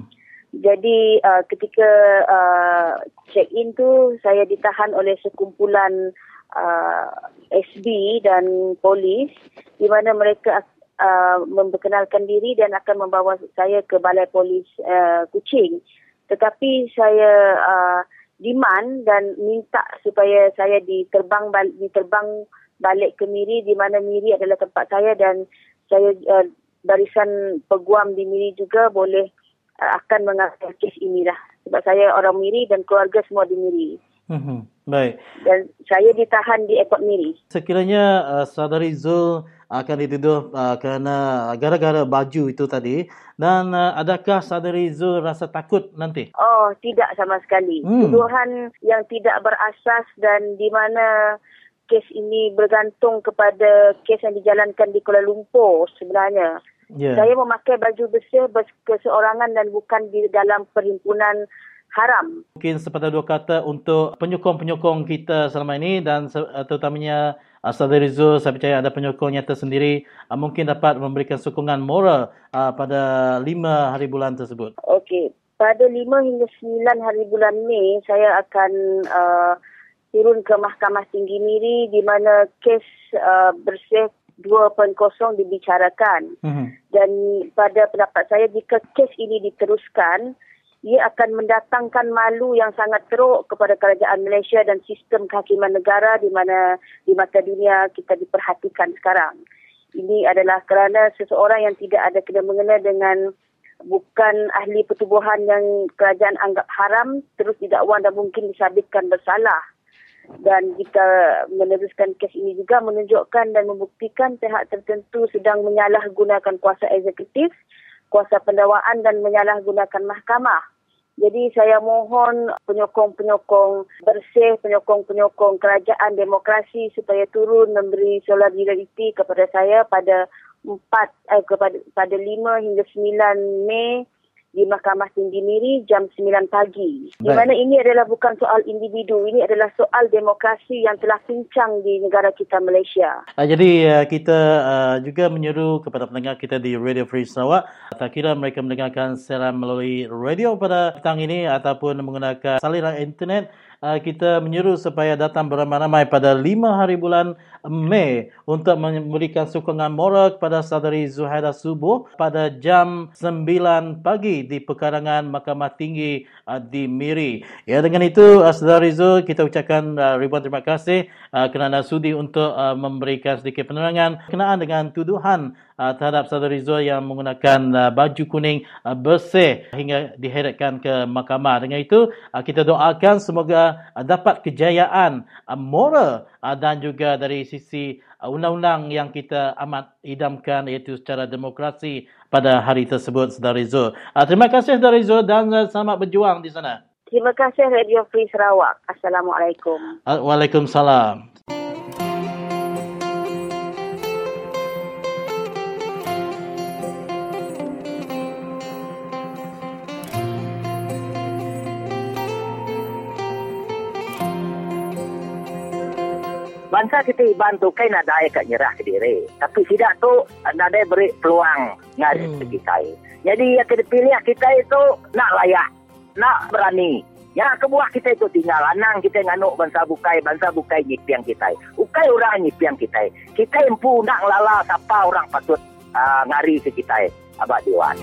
Jadi uh, ketika uh, check in tu saya ditahan oleh sekumpulan uh, SB dan polis di mana mereka uh, memperkenalkan diri dan akan membawa saya ke balai polis uh, Kuching. Tetapi saya uh, demand dan minta supaya saya diterbang bal- diterbang balik ke Miri di mana Miri adalah tempat saya dan saya uh, barisan peguam di Miri juga boleh akan mengambil kes inilah sebab saya orang Miri dan keluarga semua di Miri Mhm. Baik. dan saya ditahan di airport Miri. Sekiranya uh, Saudari Zul akan dituduh uh, kerana gara-gara baju itu tadi dan uh, adakah Saudari Zul rasa takut nanti? Oh, tidak sama sekali. Hmm. Tuduhan yang tidak berasas dan di mana kes ini bergantung kepada kes yang dijalankan di Kuala Lumpur sebenarnya. Ya. Saya memakai baju bersih berkeseorangan dan bukan di dalam perhimpunan haram. Mungkin sepatah dua kata untuk penyokong-penyokong kita selama ini dan uh, terutamanya uh, Saudari Zul, saya percaya ada penyokongnya tersendiri uh, mungkin dapat memberikan sokongan moral uh, pada lima hari bulan tersebut. Okey. Pada 5 hingga 9 hari bulan Mei, saya akan uh, turun ke Mahkamah Tinggi Miri di mana kes uh, bersih 2.0 dibicarakan. Mhm. Dan pada pendapat saya, jika kes ini diteruskan, ia akan mendatangkan malu yang sangat teruk kepada kerajaan Malaysia dan sistem kehakiman negara di mana di mata dunia kita diperhatikan sekarang. Ini adalah kerana seseorang yang tidak ada kena mengena dengan bukan ahli pertubuhan yang kerajaan anggap haram terus didakwa dan mungkin disabitkan bersalah. Dan jika meneruskan kes ini juga menunjukkan dan membuktikan pihak tertentu sedang menyalahgunakan kuasa eksekutif, kuasa pendakwaan dan menyalahgunakan mahkamah. Jadi saya mohon penyokong-penyokong bersih, penyokong-penyokong kerajaan demokrasi supaya turun memberi solidariti kepada saya pada 4 eh, kepada pada 5 hingga 9 Mei di Mahkamah Tinggi Miri jam 9 pagi. Di mana ini adalah bukan soal individu, ini adalah soal demokrasi yang telah pincang di negara kita Malaysia. Uh, jadi uh, kita uh, juga menyeru kepada pendengar kita di Radio Free Sarawak tak kira mereka mendengarkan secara melalui radio pada petang ini ataupun menggunakan salinan internet uh, kita menyeru supaya datang beramai-ramai pada 5 hari bulan Mei untuk memberikan sokongan moral kepada saudari Zuhaira Subuh pada jam 9 pagi di pekarangan Mahkamah Tinggi uh, di Miri. Ya dengan itu uh, saudari Zul kita ucapkan uh, ribuan terima kasih uh, kerana sudi untuk uh, memberikan sedikit penerangan kenaan dengan tuduhan uh, terhadap saudari Zul yang menggunakan uh, baju kuning uh, bersih hingga diheretkan ke mahkamah. Dengan itu uh, kita doakan semoga uh, dapat kejayaan uh, moral uh, dan juga dari sisi uh, undang-undang yang kita amat idamkan iaitu secara demokrasi pada hari tersebut Saudara Zul. Uh, terima kasih Saudara Zul dan uh, selamat berjuang di sana. Terima kasih Radio Free Sarawak. Assalamualaikum. Uh, Waalaikumsalam. Bangsa kita iban tu kan ada kat nyerah ke diri. Tapi tidak tu ada beri peluang ngari hmm. kita. Jadi yang kita pilih kita itu nak layak, nak berani. Ya kebuah kita itu tinggal anang kita nganuk bangsa bukai, bangsa bukai nyipiang kita. Ukai orang nyipiang kita. Kita empu nak lala siapa orang patut uh, ngari ke kita. Abah Dewan.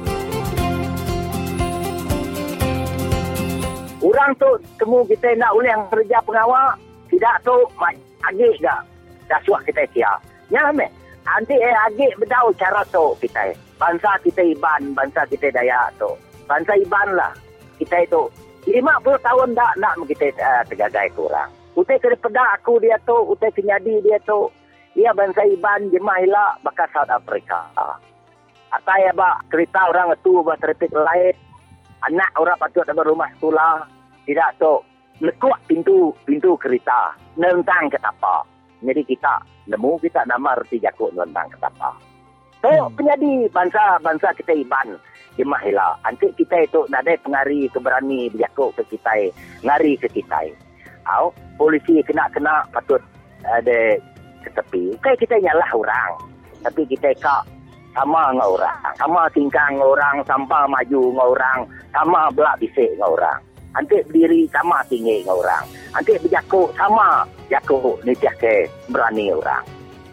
Orang tu temu kita nak ulang kerja pengawal, tidak tu agik ke dasuah kita kia. Ya me. Nanti eh agik berdau cara tu kita. Bangsa kita Iban, bangsa kita Dayak tu. Bangsa Iban lah. Kita itu 50 tahun dah nak kita uh, tergagai kurang. Utai kena pedak aku dia tu, utai kenyadi dia tu. Dia bangsa Iban jemaah hilak bakal South Africa. Atau ya bak cerita orang itu buat terpik lain. Anak orang patut ada rumah sekolah. Tidak tu lekuk pintu pintu kereta nentang ke tapa. Jadi kita nemu kita nama reti jakuk nentang ke tapa. So, hmm. penyadi bangsa-bangsa kita iban di mahila. Nanti kita itu ada pengari keberani berjakuk ke kita, ngari ke kita. Au, polisi kena-kena patut ada ke tepi. Kayak kita nyalah orang. Tapi kita kak sama dengan orang. Sama tingkang dengan orang, sampai maju dengan orang, sama belak bisik dengan orang. Nanti berdiri sama tinggi dengan orang. Nanti berjakuk sama jakuk ni tiap ke berani orang.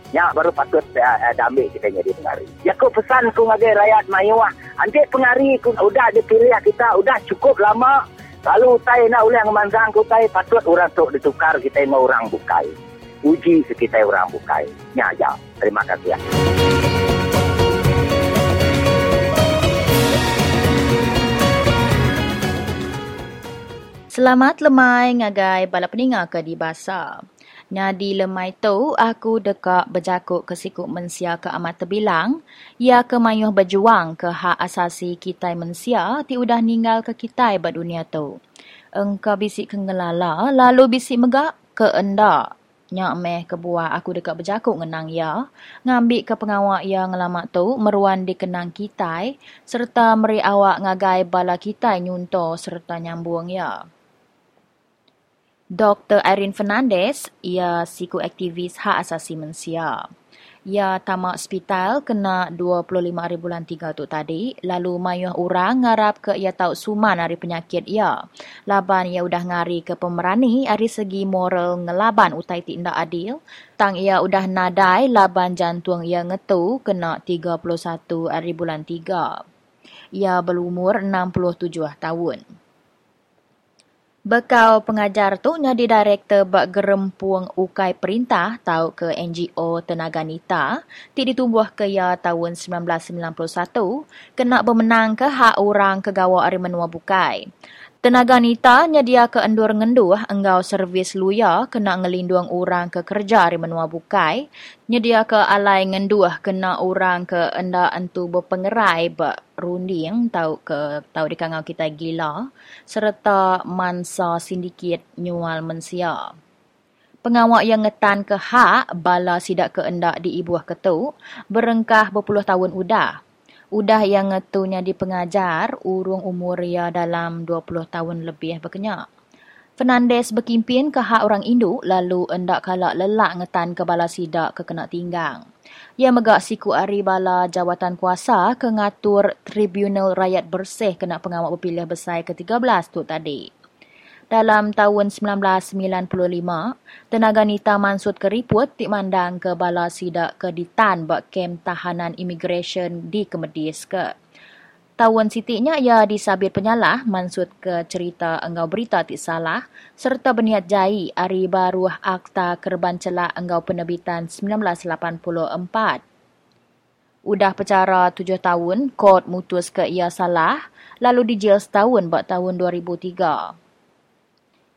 Ya baru patut uh, uh, ambil kita jadi pengari. Jakuk pesan ku ngagai rakyat mayuah. Nanti pengari ku udah dipilih kita udah cukup lama. Lalu utai nak ulang manzang ku utai patut orang tu ditukar kita mau orang bukai. Uji kita orang bukai. Ya ya. Terima kasih. Ya. Selamat lemai ngagai bala peninga ke di basa. Nyadi lemai tu aku dekak berjakuk ke sikuk mensia ke amat terbilang. Ia ke mayuh berjuang ke hak asasi kita mensia ti udah ninggal ke kita ber dunia tu. Engkau bisik ke ngelala lalu bisik megak ke enda. Nyak meh ke buah aku dekat berjakuk ngenang ya. Ngambil ke pengawak ya ngelamak tu meruan di kenang kita serta meri awak ngagai bala kita nyunto serta nyambung ya. Dr. Irene Fernandez, ia psikoaktivis hak asasi manusia. Ia tamak hospital kena 25 hari bulan 3 tu tadi, lalu mayuh orang ngarap ke ia tahu suman hari penyakit ia. Laban ia udah ngari ke pemerani dari segi moral ngelaban utai tindak adil. Tang ia udah nadai laban jantung ia ngetu kena 31 hari bulan 3. Ia berumur 67 tahun. Bekau pengajar tu jadi direktor bak gerempuang ukai perintah tau ke NGO Tenaga Nita ti ditumbuh ke ya tahun 1991 kena bermenang ke hak orang kegawa ari menua bukai. Tenaga nita nyedia ke endur ngenduh enggau servis luya kena ngelindung orang ke kerja di menua bukai. Nyedia ke alai ngenduh kena orang ke enda entu berpengerai be runding tau ke tau di kangau kita gila serta mansa sindiket nyual mensia. Pengawak yang ngetan ke hak bala sidak ke endak di ibuah ketu berengkah berpuluh tahun udah udah yang ngetunya di pengajar urung umur ya dalam 20 tahun lebih berkenyak. Fernandez berkimpin ke hak orang induk lalu endak kalak lelak ngetan ke bala sidak ke kena tinggang. Ia megak siku ari bala jawatan kuasa ke ngatur Tribunal Rakyat Bersih kena pengawal berpilih besar ke-13 tu tadi. Dalam tahun 1995, tenaga nita mansut keriput mandang ke bala sidak ke ditan bak kem tahanan imigresen di Kemedis ke. Tahun sitiknya ia disabit penyalah mansut ke cerita enggau berita tik salah serta berniat jai hari baru akta kerban celak enggau penerbitan 1984. Udah pecara tujuh tahun, kod mutus ke ia salah, lalu dijel setahun buat tahun 2003.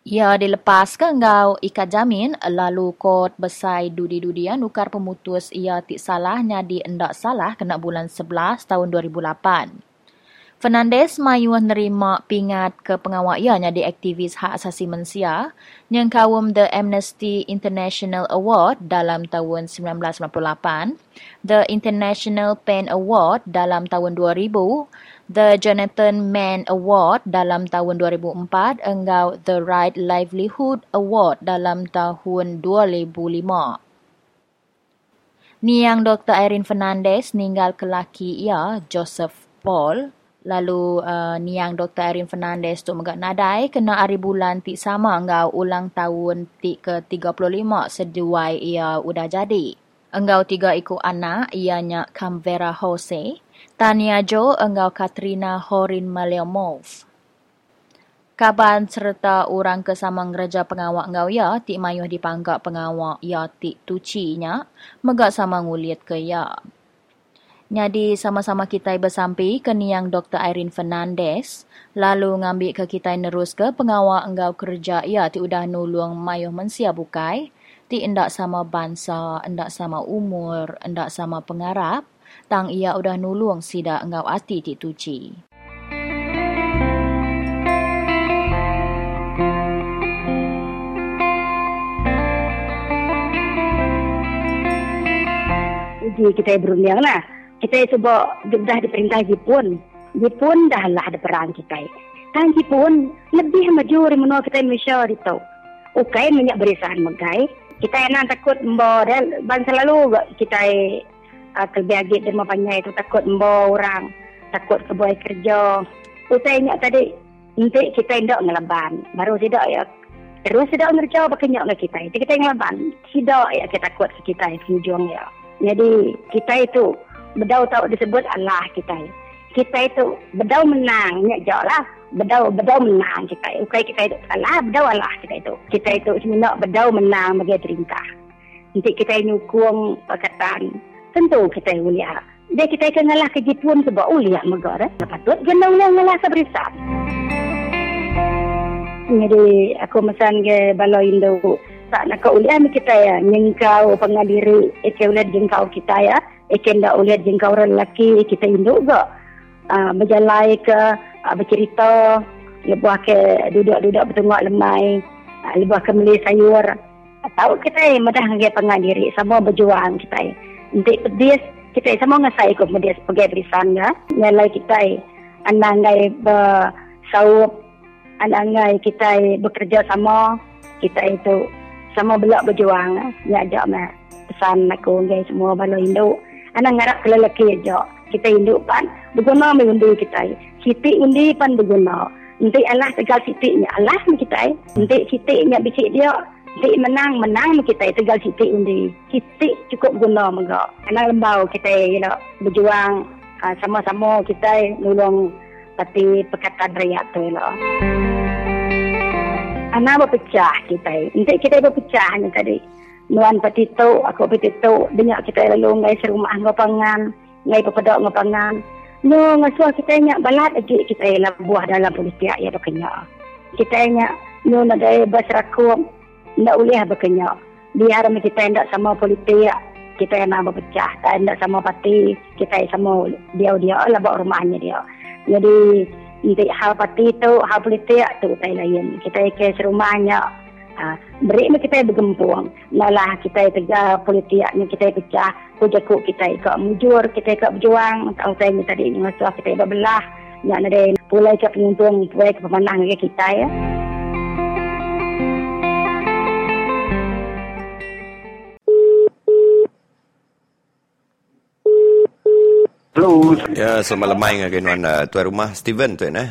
Ia dilepas ke enggau ikat jamin, lalu kod besai dudi-dudian nukar pemutus ia tik salahnya di endak salah kena bulan 11 tahun 2008. Fernandez mayu nerima pingat ke pengawak ianya di aktivis hak asasi manusia yang kawum The Amnesty International Award dalam tahun 1998, The International Pen Award dalam tahun 2000, The Jonathan Mann Award dalam tahun 2004, enggau The Right Livelihood Award dalam tahun 2005. Niang Dr. Erin Fernandez ninggal kelaki ia, Joseph Paul, Lalu uh, niang Dr. Erin Fernandez tu megak nadai kena hari bulan tik sama engkau ulang tahun tik ke 35 seduai ia udah jadi. Engkau tiga ikut anak ianya Camvera Jose, Tania Jo engkau Katrina Horin Maliamov. Kaban serta orang kesamang gereja pengawak engkau ya tik mayuh dipanggak pengawak ya tik tucinya megak sama ngulit ke ya. Jadi sama-sama kita bersampi ke niang Dr. Irene Fernandez. Lalu ngambil ke kita nerus ke pengawal enggau kerja ia ti udah nulung mayuh mensia bukai. Ti endak sama bangsa, endak sama umur, endak sama pengarap. Tang ia udah nulung sida enggau ati ti tuci. Uji kita berundang lah kita cuba dah diperintah Jepun. Jepun dah lah ada perang kita. Kan Jepun lebih maju dari menua kita Malaysia itu. Ukai minyak berisahan megai. Kita yang takut membawa dan bangsa lalu kita uh, terbiagit dan banyak itu takut membawa orang. Takut kebuai kerja. Ukai ingat tadi nanti kita tidak ngelaban. Baru tidak ya Terus tidak ngerjawa pakai nyok kita. Itu kita ngelaban. Tidak ya kita takut kita yang ya. Jadi kita itu bedau tahu disebut Allah kita. Kita itu bedau menang, nya jauh lah. Bedau bedau menang kita. Ukai kita itu Allah, bedau Allah kita itu. Kita itu sebenarnya bedau menang bagi perintah. Nanti kita nyukung perkataan. Tentu kita ulia. Dia kita akan ngalah ke Jepun sebab ulia negara. Patut kena ulia ngalah seberisat. Jadi aku mesan ke baloi Indo tak nak kau ulian kita ya nyengkau pengadiri eke ulian jengkau kita ya eke ndak ulian jengkau orang lelaki kita induk juga uh, berjalai ke uh, bercerita lebuh ke duduk-duduk bertengok lemai uh, lebuh ke beli sayur tahu kita ya mudah ngai pengadiri semua berjuang kita ya pedis kita ya semua ngasai ikut pedis sebagai berisan ya. Nyalai kita ya anak ngai bersaup anak ngai kita bekerja sama kita itu sama belak berjuang ya. Ajak mah pesan aku ngai semua balo induk. Anak ngarap ke lelaki aja kita induk pan berguna mengundi kita siti undi pan berguna. Nanti Allah tegal sitiknya Allah kita nanti sitiknya bicik dia nanti menang menang kita tegal sitik undi sitik cukup guna mengga anak lembau kita you know, berjuang uh, sama-sama kita nulung tapi perkataan rakyat tu lah anak berpecah kita. Nanti kita berpecah ni tadi. Nuan petito, aku petito, dengar kita lalu ngai serumah ngapangan, ngai pepedak ngapangan. No, ngasua kita ingat balat lagi kita lah buah dalam politik ya berkenya. Kita ingat no ada basrakum, nak boleh berkenya. Biar kita tidak sama politik, kita yang nak berpecah, tak tidak sama parti, kita sama dia-dia lah buat rumahnya dia. Jadi untuk hal parti itu, hal politik tu tai lain. Kita ke serumahnya, ha, beri kita bergempung. Nalah kita tegar politiknya kita pecah, pujakuk kita ikut mujur, kita ikut berjuang. Tahu saya ni tadi kita berbelah, yang ada pulai ke penguntung, pulai ke pemenang kita ya. Hello. Ya, selamat lemai dengan uh, tuan rumah Steven tu eh.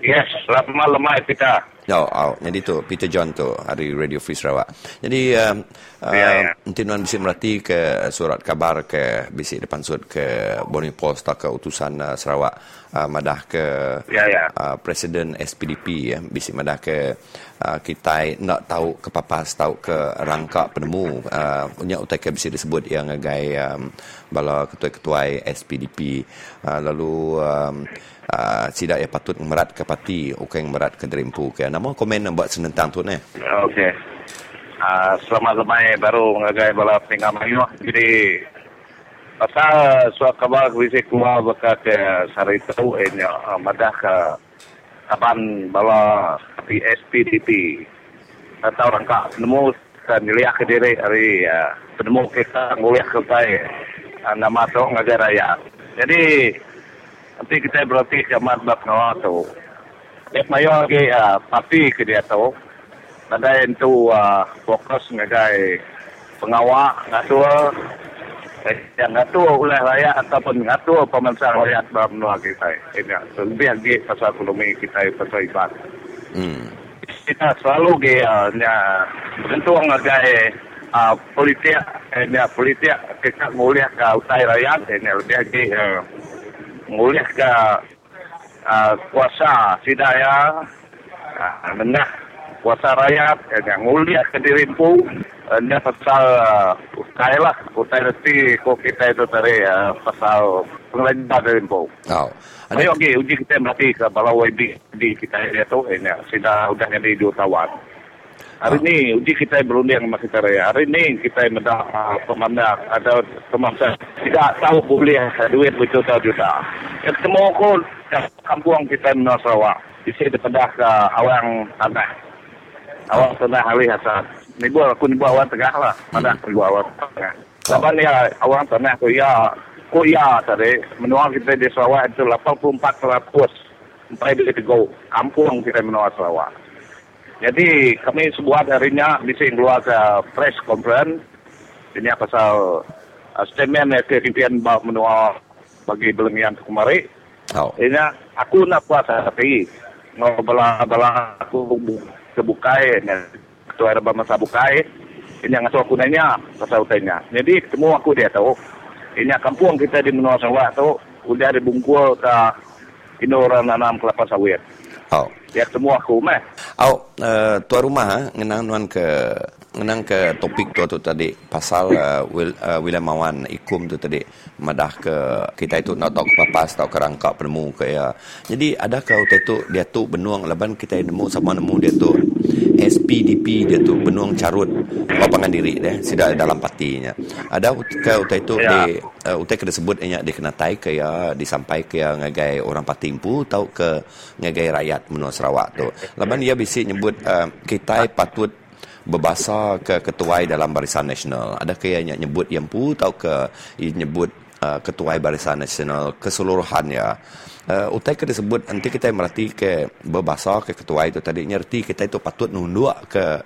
Yes, selamat lemai kita. Oh, oh, jadi tu Peter John tu hari Radio Free Sarawak. Jadi um, uh, Ya, ya. nanti Nuan bisa merhati ke surat kabar ke bisik depan sud ke Borneo Post atau ke utusan uh, Sarawak uh, madah ke Ya, ya. uh, Presiden SPDP ya bisik madah ke uh, kita nak tahu ke papas tahu ke rangka penemu uh, punya utai ke bisik disebut yang ngagai um, bala ketua-ketua SPDP uh, lalu um, uh, sidak ya patut merat ke parti ukang merat ke derimpu ke nama komen nak buat senentang tu ni Okey. Uh, selamat lemai baru mengagai bala peningkat mayu. Jadi pasal suat kabar bisa keluar bekas ke tahu ini uh, madah ke kaban bala PSPDP atau rangka penemu kan niliak ke diri hari penemu kita nguliah ke baik nama tu ngagai raya. Jadi nanti kita berarti jamat bab ngawa tu. Dia mayu lagi uh, parti ke dia tu. Ada yang tu uh, fokus ngagai pengawal ngatur eh, yang ngatur oleh rakyat ataupun ngatur pemerintah rakyat dalam menua kita. Ini lebih lagi pasal ekonomi kita pasal ibadah. hmm. Kita selalu ke uh, nya tentu ngagai uh, politik eh, politik kita mulia ke utai rakyat ini lebih lagi uh, mulia ke uh, kuasa sidaya uh, menengah kuasa rakyat eh, yang mulia ke dirimpu uh, nya pasal uh, utai lah utai reti ko kita itu tadi uh, pasal pengelolaan dirimpu. Oh. Ayo okay, uji kita berarti ke bala YB di kita dia tu ini sudah udah jadi dua tahun. Hari ini uji kita berunding sama kita raya. Hari ini kita mendak uh, pemandang ada pemandang tidak tahu boleh duit berjuta-juta. Ya ketemu aku kampung kita menua Sarawak. Di sini depan ke awang tanah. Awang tanah hari hasan. Ni buat aku buat awang tengah lah. Mana aku buat awang tengah. Lepas ni ya, awang tanah tu ya ko ya tadi menua kita di Sarawak itu 84 peratus sampai di Teguh kampung kita menua Sarawak. Jadi kami sebuah harinya bisa keluar ke press conference ini pasal uh, statement yang kepimpinan bawah menua bagi belengian kemari. Oh. Ini aku nak puasa tapi ngobrol bala aku kebukai ketua ada masa bukai ini yang aku nanya pasal utainya. Jadi ketemu aku dia tahu ini kampung kita di Menua Sarawak tu udah dibungkul ke Indo orang nanam kelapa sawit. Oh. Dia ketemu aku meh. Au, uh, tuan rumah ha, ngenang nuan ke ngenang ke topik tu tu tadi pasal uh, Will, uh, William Mawan ikum tu tadi madah ke kita itu nak tahu ke papas tahu ke rangkap penemu ke ya. Jadi adakah utai tu dia tu benuang leban kita nemu sama nemu dia tu SPDP dia tu benuang carut lapangan diri dia sudah dalam partinya. Ada ke utai tu Ya. di uh, utai kena sebut nya dia kena tai ke ya disampai ke ya ngagai orang parti impu tahu ke ngagai rakyat menua Sarawak tu. Laban dia bisi nyebut uh, kita patut berbahasa ke ketuai dalam barisan nasional. Ada ke yang nyebut yang pu tahu ke ia nyebut uh, ketuai barisan nasional keseluruhan ya. Uh, utai ke disebut nanti kita merhati ke berbahasa ke ketuai itu tadi nyerti kita itu patut nunduk ke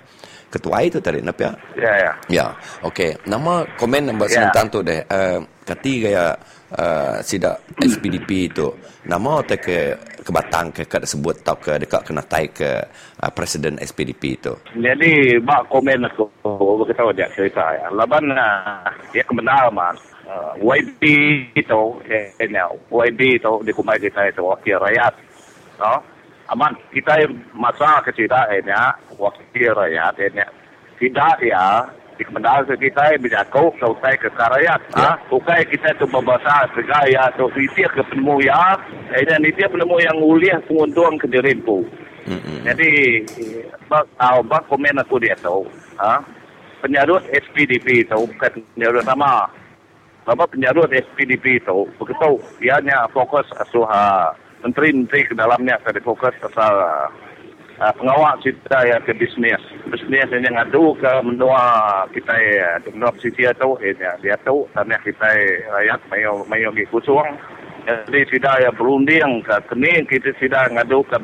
ketuai itu tadi napa ya? Ya ya. Ya, okey. Nama komen nombor Ya. yeah. tu deh. Uh, kati gaya uh, sida SPDP itu. Nama atau ke ke Batang ke kat sebut tau ke dekat kena tai ke uh, Presiden SPDP itu. Jadi mak komen aku beritahu dia cerita ya. Laban uh, dia kebenar man. Uh, YB itu eh, ini YB itu di kumai kita itu wakil rakyat. No? Aman kita masa kecil ini wakil rakyat ini tidak ya di kebenaran kita bisa kau kau tay ke rakyat. Ah, bukan kita tu berbahasa segaya tu itia ke penemu ya. Ini itia penemu yang uliah penguntung ke dirimpu. Mm-mm. Jadi bak bak komen aku dia tahu, ha? Penyarut SPDP itu bukan penyarut nama. Bapak penyarut SPDP itu begitu ianya fokus asuh uh, menteri-menteri ke dalamnya tadi fokus asal uh, pengawal kita yang ke bisnes. Bisnes yang ngadu ke menua kita ya, menua sisi itu ya, dia tahu tanah kita rakyat mayo mayo gi kusung. Jadi sudah ya berunding ke kini kita sudah ngadu ke.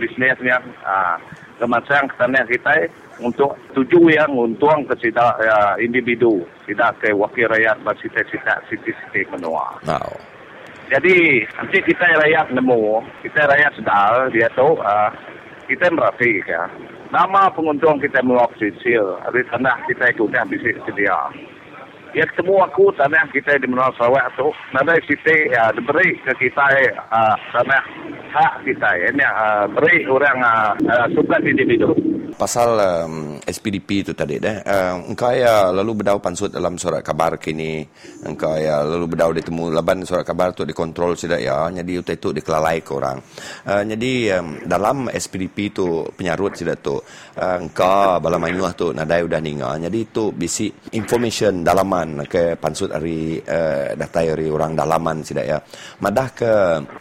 Ah, kemasang tanah kita untuk tuju yang untung ke sida ya, individu, tidak ke wakil rakyat bersita-cita siti-siti menua. Wow. Jadi nanti kita rakyat nemu, kita rakyat sedar dia tahu uh, kita merati ya. Nama pengunjung kita mengofisial, di tanah kita itu dah bisa sedia. Ya ketemu aku tanah kita di Menara Sarawak. Tu, nada siti ya diberi ke kita uh, tanah hak kita ya, ini uh, beri orang uh, suka individu. Pasal um, SPDP itu tadi deh, uh, engkau ya lalu berdau pansut dalam surat kabar kini, engkau ya lalu berdau ditemu laban surat kabar tu dikontrol sudah ya, jadi itu itu dikelalai ke orang. Uh, jadi um, dalam SPDP itu penyarut sudah tu, uh, engkau bala mayuah tu nadai udah ningal, jadi itu bisi information dalaman ke pansut hari uh, data dari orang dalaman sudah ya. Madah ke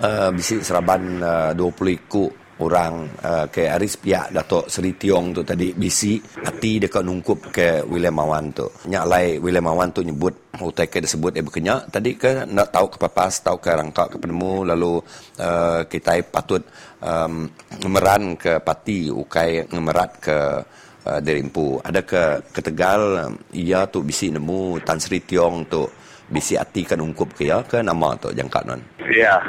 uh, bisi seraban uh, 20 iku orang uh, ke Aris pihak Datuk Seri Tiong tu tadi bisi hati dekat nungkup ke William Awan tu nyak lai William Awan tu nyebut utai ke disebut dia berkenyak tadi ke nak tahu ke papas tahu ke rangka ke penemu lalu uh, kita patut um, ngemeran ke pati ukai ngemerat ke uh, Derimpu ada ke ke Tegal um, ia tu bisi nemu Tan Sri Tiong tu bisi hati kan ungkup ke ya ke nama tu jangkat non Ya.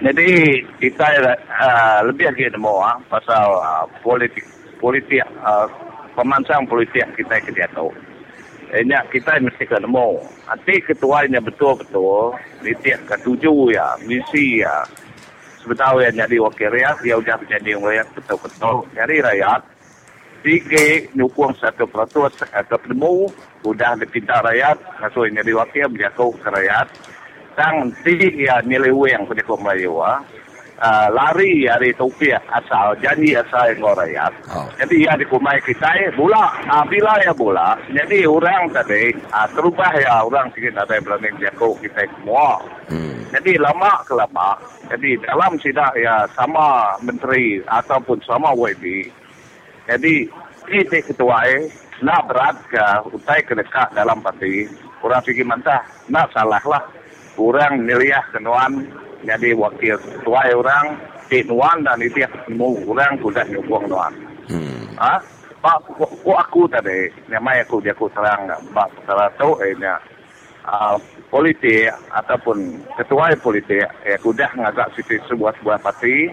Jadi kita uh, lebih lagi nemu ah pasal uh, politik politik uh, pemansang politik kita ke dia tahu. Ini kita mesti kena nemu. Nanti ketuanya betul-betul politik ketujuh ya, misi ya. Sebetulnya jadi wakil rakyat, dia sudah menjadi rakyat betul-betul. Jadi rakyat, tiga nyukung satu peratus atau penemu, sudah dipinta rakyat, masuk jadi wakil, berjatuh ke rakyat tang ti ya nilai yang pada kau Melayu ah uh, lari dari topik asal janji asal yang rakyat. Oh. Jadi ya di kumai kita bola, uh, bila ya bola. Jadi orang tadi uh, terubah ya orang sikit ada berani jago kita semua. Hmm. Jadi lama ke lama. Jadi dalam sidak ya sama menteri ataupun sama WB. Jadi kita ketua eh nak berat ke utai ke dekat dalam parti. Orang sikit mantah nak salah lah orang niliah kenuan jadi wakil ketua orang di nuan dan itu yang ketemu orang sudah nyukung nuan. Hmm. Ah, pak ku aku tadi nama aku dia aku terang pak salah tu eh uh, politik ataupun ketua politik eh sudah ngagak sisi sebuah sebuah parti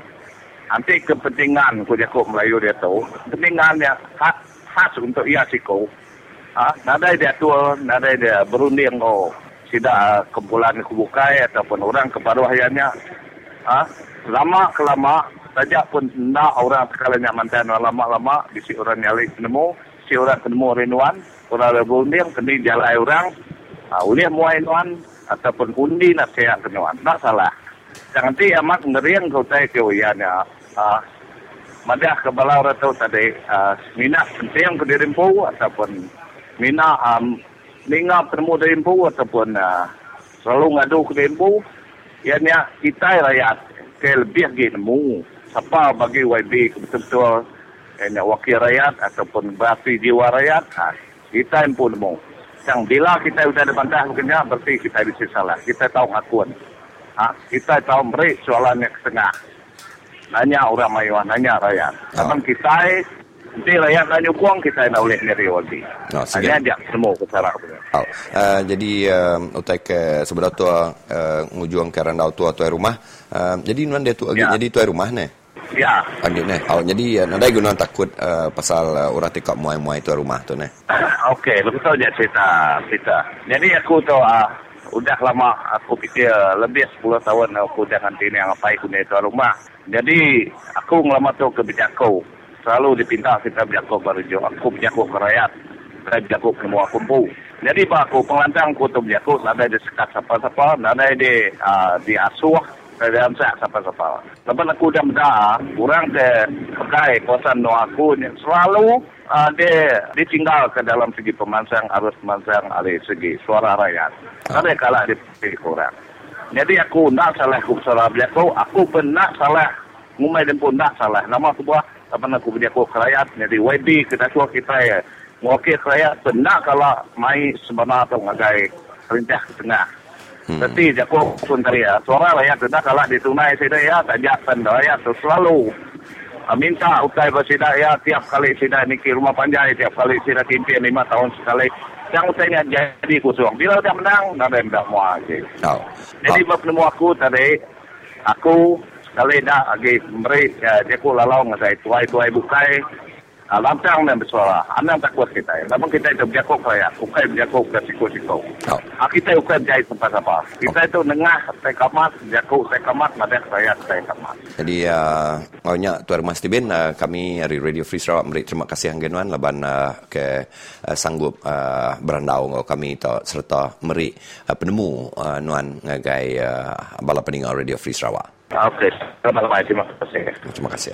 nanti kepentingan ku dia ku Melayu dia tu kepentingannya hak khas untuk ia siku ah nada dia tu nada dia berunding oh tidak kumpulan kubukai ataupun orang kebaruhannya ah lama kelama saja pun nak orang sekalanya mantan. Lama-lama di si orang nyali nemu si orang nemu rinuan orang berunding kini jalan orang. Ah uliah muai nuan ataupun undi nasihat kenuan tak salah jangan ti amat ngeriang kau tay kewiannya ah madah kebala orang tahu tadi ah, minat penting ke ataupun minat um, dengar penemu dari Impu ataupun uh, selalu ngadu ke Impu ianya kita rakyat ke lebih lagi nemu. Siapa bagi YB betul-betul ianya wakil rakyat ataupun berarti jiwa rakyat ha, kita Impu nemu. Yang bila kita sudah dibantah begini berarti kita bisa salah. Kita tahu ngakuan ha, kita tahu beri soalannya ke tengah nanya orang mayuan nanya rakyat oh. kita Nanti rakyat nak nyukung kita nak boleh nyari wadi. Oh, Hanya dia semua ke cara oh. uh, Jadi uh, utai ke sebelah tua uh, ngujuang ke randau tua tua rumah. Uh, jadi nuan dia tu ya. jadi tua rumah ne. Ya. Andik ne. Oh, jadi uh, nadai guna takut uh, pasal uh, orang tikap muai-muai tua rumah tu ne. [coughs] Okey, betul je cerita cerita. Jadi aku tu uh, udah lama aku fikir lebih 10 tahun aku jangan ini yang apa ikut tua rumah. Jadi aku ngelama tu kebijakan selalu dipinta kita berjaku berjo. Aku berjaku ke rakyat. Saya berjaku ke semua kumpul. Jadi pak aku pengelantang aku tu berjaku. Ada di sekat siapa-siapa. Ada di uh, di asuh. Ada di sekat siapa-siapa. Lepas aku dah mendah. Kurang ke pekai kawasan no aku. Selalu uh, dia ditinggal ke dalam segi pemansang. Arus pemansang dari segi suara rakyat. Ada kalah di kurang. Jadi aku nak salah aku salah. Aku pun nak salah. Ngumai dan pun nak salah. Nama sebuah apa nak kubur aku kerajaan jadi YB kita tua kita ya mewakil kerajaan benar kalau mai sebenar atau ngagai perintah ke tengah Hmm. Tapi jago pun tadi ya, suara rakyat sudah kalah ditunai sida ya, tajak tanda ya, tu selalu minta utai bersida ya, tiap kali sida niki rumah panjai, tiap kali sida timpian lima tahun sekali. Yang utainya jadi kusung. Bila sudah menang, nada yang tak mau aja. Oh. Jadi oh. bertemu aku tadi, aku kali dah agi meri ya dia ku lalau ngasai tuai tuai bukai Ah, lampang dan bersuara. Anak tak kuat kita. Namun kita itu berjakuk saya. Ukai berjakuk ke siku-siku. Oh. Ah, kita ukai berjahit sampai apa. Kita itu nengah, saya kamat, berjakuk, saya kamat, madah saya, saya kamat. Jadi uh, maunya Tuan Mas Tibin uh, kami dari Radio Free Sarawak beri terima kasih hanggenuan laban uh, ke uh, sanggup uh, berandau kami to serta meri uh, penemu uh, nuan ngagai uh, bala peninggal Radio Free Sarawak. Ah, Okey, selamat malam. Terima kasih. Terima kasih.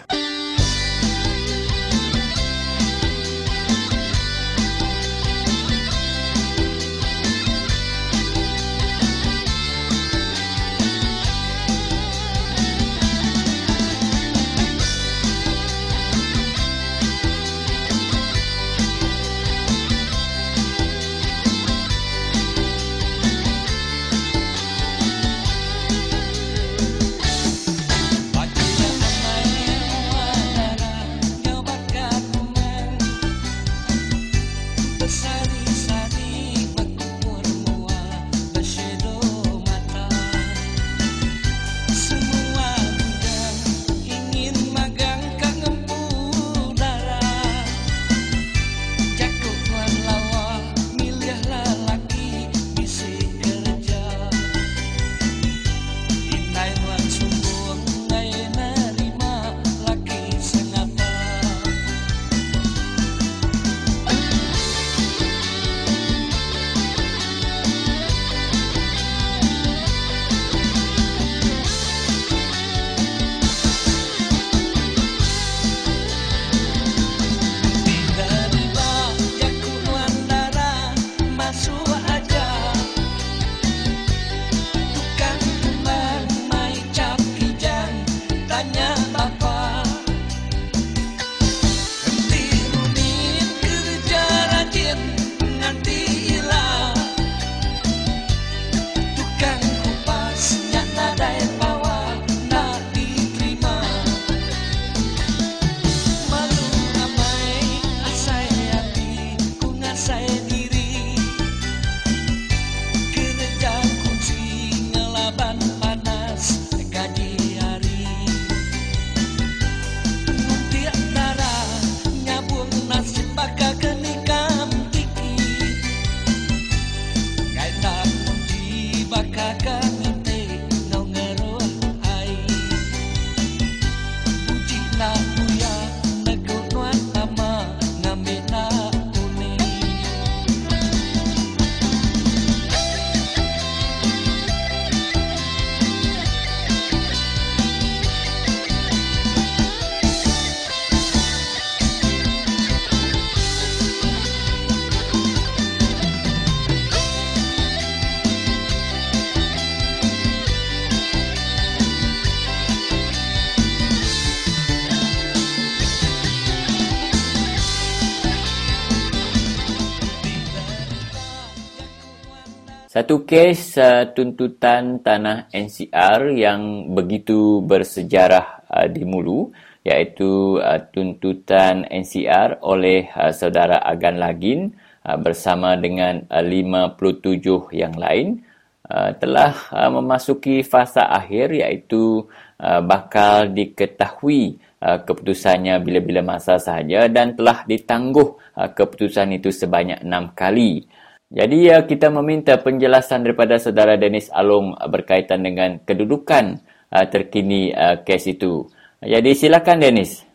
Satu kes uh, tuntutan tanah NCR yang begitu bersejarah uh, di Mulu iaitu uh, tuntutan NCR oleh uh, saudara Agan Lagin uh, bersama dengan uh, 57 yang lain uh, telah uh, memasuki fasa akhir iaitu uh, bakal diketahui uh, keputusannya bila-bila masa sahaja dan telah ditangguh uh, keputusan itu sebanyak enam kali. Jadi ya kita meminta penjelasan daripada saudara Dennis Along uh, berkaitan dengan kedudukan uh, terkini uh, kes itu. Jadi silakan Dennis.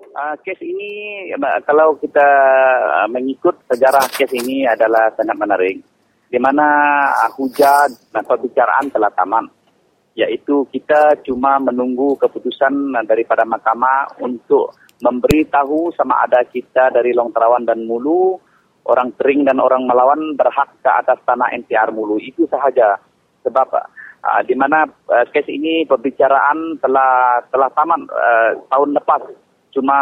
Uh, kes ini kalau kita mengikut sejarah kes ini adalah sangat menarik di mana hujan dan pembicaraan telah tamat yaitu kita cuma menunggu keputusan daripada mahkamah untuk memberitahu sama ada kita dari Long Terawan dan Mulu orang Tering dan orang Melawan berhak ke atas tanah NCR Mulu. Itu sahaja. Sebab uh, di mana uh, kes ini pembicaraan telah telah tamat uh, tahun lepas. Cuma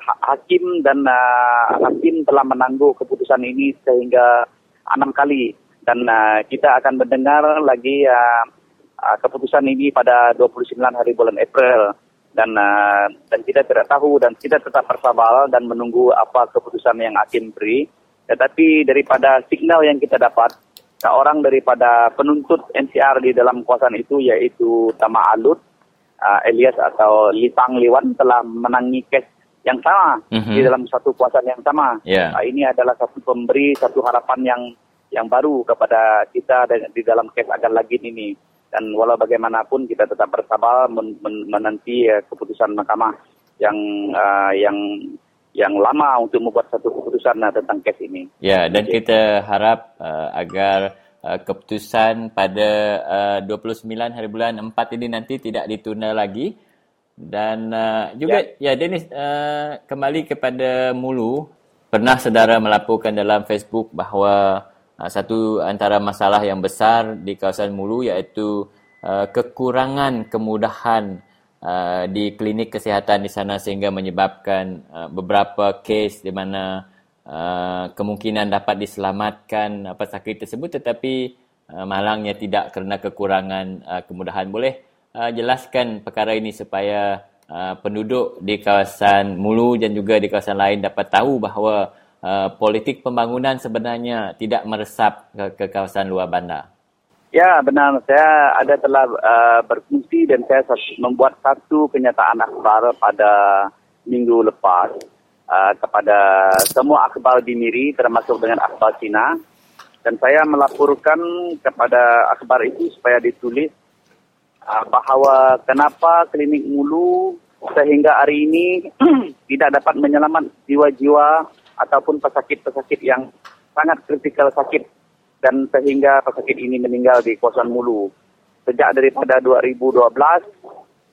ha- hakim dan uh, hakim telah menangguh keputusan ini sehingga enam kali. Dan uh, kita akan mendengar lagi uh, uh, keputusan ini pada 29 hari bulan April dan uh, dan kita tidak tahu dan kita tetap bersabar dan menunggu apa keputusan yang hakim beri. Tetapi daripada signal yang kita dapat, seorang daripada penuntut NCR di dalam kawasan itu yaitu Tama Alut uh, Elias atau Lipang Liwan telah menangi kes yang sama Mhm. di dalam satu kuasaan yang sama. Ya. Uh, ini adalah satu pemberi satu harapan yang yang baru kepada kita di dalam kes agar lagi ini. Dan walau bagaimanapun kita tetap bersabar men- men- menanti uh, keputusan mahkamah yang uh, yang yang lama untuk membuat satu keputusan uh, tentang kes ini. Ya, dan kita harap uh, agar uh, keputusan pada uh, 29 hari bulan 4 ini nanti tidak ditunda lagi. Dan uh, juga ya, ya Dennis uh, kembali kepada Mulu pernah saudara melaporkan dalam Facebook bahawa uh, satu antara masalah yang besar di kawasan Mulu iaitu uh, kekurangan kemudahan uh, di klinik kesihatan di sana sehingga menyebabkan uh, beberapa kes di mana uh, kemungkinan dapat diselamatkan uh, pesakit tersebut tetapi uh, malangnya tidak kerana kekurangan uh, kemudahan. Boleh uh, jelaskan perkara ini supaya uh, penduduk di kawasan Mulu dan juga di kawasan lain dapat tahu bahawa uh, politik pembangunan sebenarnya tidak meresap ke, ke kawasan luar bandar. Ya benar, saya ada telah uh, berfungsi dan saya membuat satu kenyataan akhbar pada minggu lepas. Uh, kepada semua akhbar di Miri termasuk dengan akhbar Cina. Dan saya melaporkan kepada akhbar itu supaya ditulis uh, bahawa kenapa klinik Mulu sehingga hari ini [clears throat] tidak dapat menyelamat jiwa-jiwa ataupun pesakit-pesakit yang sangat kritikal sakit dan sehingga pesakit ini meninggal di kawasan Mulu. Sejak daripada 2012,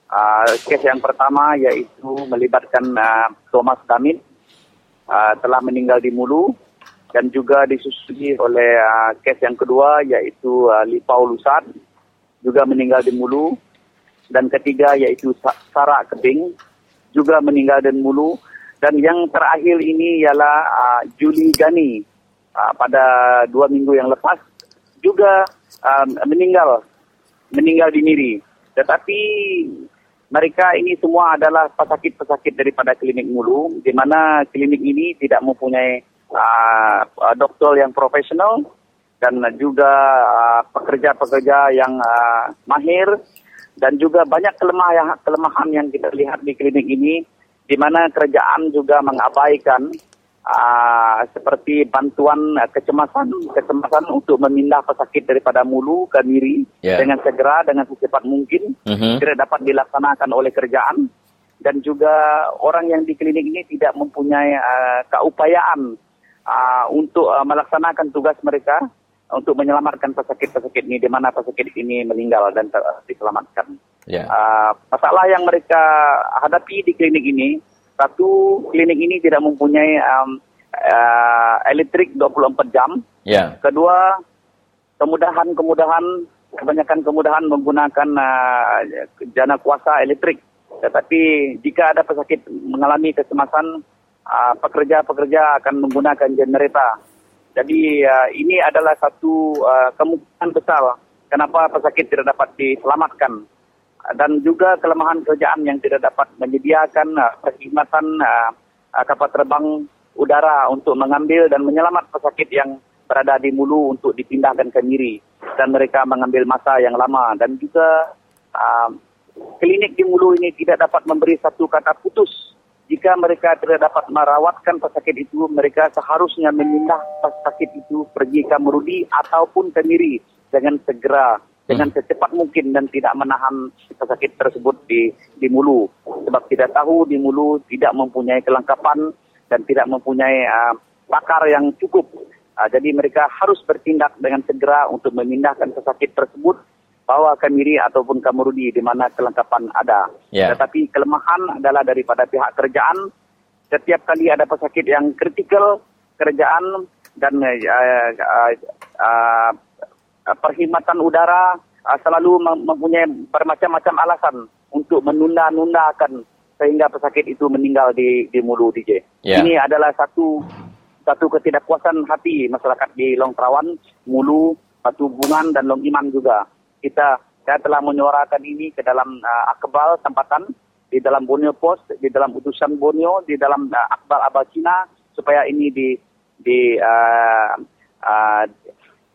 uh, kes yang pertama yaitu melibatkan uh, Thomas Damit uh, telah meninggal di Mulu dan juga disusuli oleh uh, kes yang kedua yaitu uh, Lipau Lusat juga meninggal di Mulu dan ketiga yaitu Sa- Sarak Keding juga meninggal di Mulu dan yang terakhir ini ialah uh, Juli Gani uh, pada dua minggu yang lepas juga uh, meninggal. Meninggal di Miri tetapi mereka ini semua adalah pesakit-pesakit daripada klinik Mulu di mana klinik ini tidak mempunyai uh, uh, doktor yang profesional dan juga uh, pekerja-pekerja yang uh, mahir dan juga banyak kelemahan kelemahan yang kita lihat di klinik ini di mana kerajaan juga mengabaikan uh, seperti bantuan uh, kecemasan kecemasan untuk memindah pesakit daripada Mulu ke Miri Ya. dengan segera dengan secepat mungkin Mhm. tidak dapat dilaksanakan oleh kerajaan dan juga orang yang di klinik ini tidak mempunyai uh, keupayaan uh, untuk uh, melaksanakan tugas mereka untuk menyelamatkan pesakit-pesakit ini di mana pesakit ini meninggal dan ter- diselamatkan. Ya. Uh, masalah yang mereka hadapi di klinik ini, satu klinik ini tidak mempunyai um, uh, elektrik 24 jam. Ya. Kedua, kemudahan-kemudahan, kebanyakan kemudahan menggunakan uh, jana kuasa elektrik. Tetapi jika ada pesakit mengalami kecemasan, uh, pekerja-pekerja akan menggunakan generator. Jadi uh, ini adalah satu uh, kemungkinan besar kenapa pesakit tidak dapat diselamatkan dan juga kelemahan kerajaan yang tidak dapat menyediakan uh, perkhidmatan uh, uh, kapal terbang udara untuk mengambil dan menyelamat pesakit yang berada di Mulu untuk dipindahkan ke Miri dan mereka mengambil masa yang lama. Dan juga uh, klinik di Mulu ini tidak dapat memberi satu kata putus. Jika mereka tidak dapat merawatkan pesakit itu mereka seharusnya memindah pesakit itu pergi ke Merudi ataupun ke Miri dengan segera dengan secepat mungkin dan tidak menahan pesakit tersebut di di Mulu. Sebab tidak tahu di Mulu tidak mempunyai kelengkapan dan tidak mempunyai uh, pakar yang cukup. Uh, jadi mereka harus bertindak dengan segera untuk memindahkan pesakit tersebut bawa ke Miri ataupun ke Merudi di mana kelengkapan ada. Ya. tetapi kelemahan adalah daripada pihak kerajaan setiap kali ada pesakit yang kritikal kerajaan dan uh, uh, uh, perkhidmatan udara uh, selalu mem- mempunyai bermacam-macam alasan untuk menunda-nundakan sehingga pesakit itu meninggal di di Mulu DJ. Ya. Ini adalah satu satu ketidakpuasan hati masyarakat di Long Trawan, Mulu, Batu Bungan dan Long Iman juga. Kita saya telah menyuarakan ini ke dalam uh, akbal tempatan di dalam Borneo Post, di dalam utusan Borneo, di dalam uh, akbal abal Cina supaya ini di di uh, uh,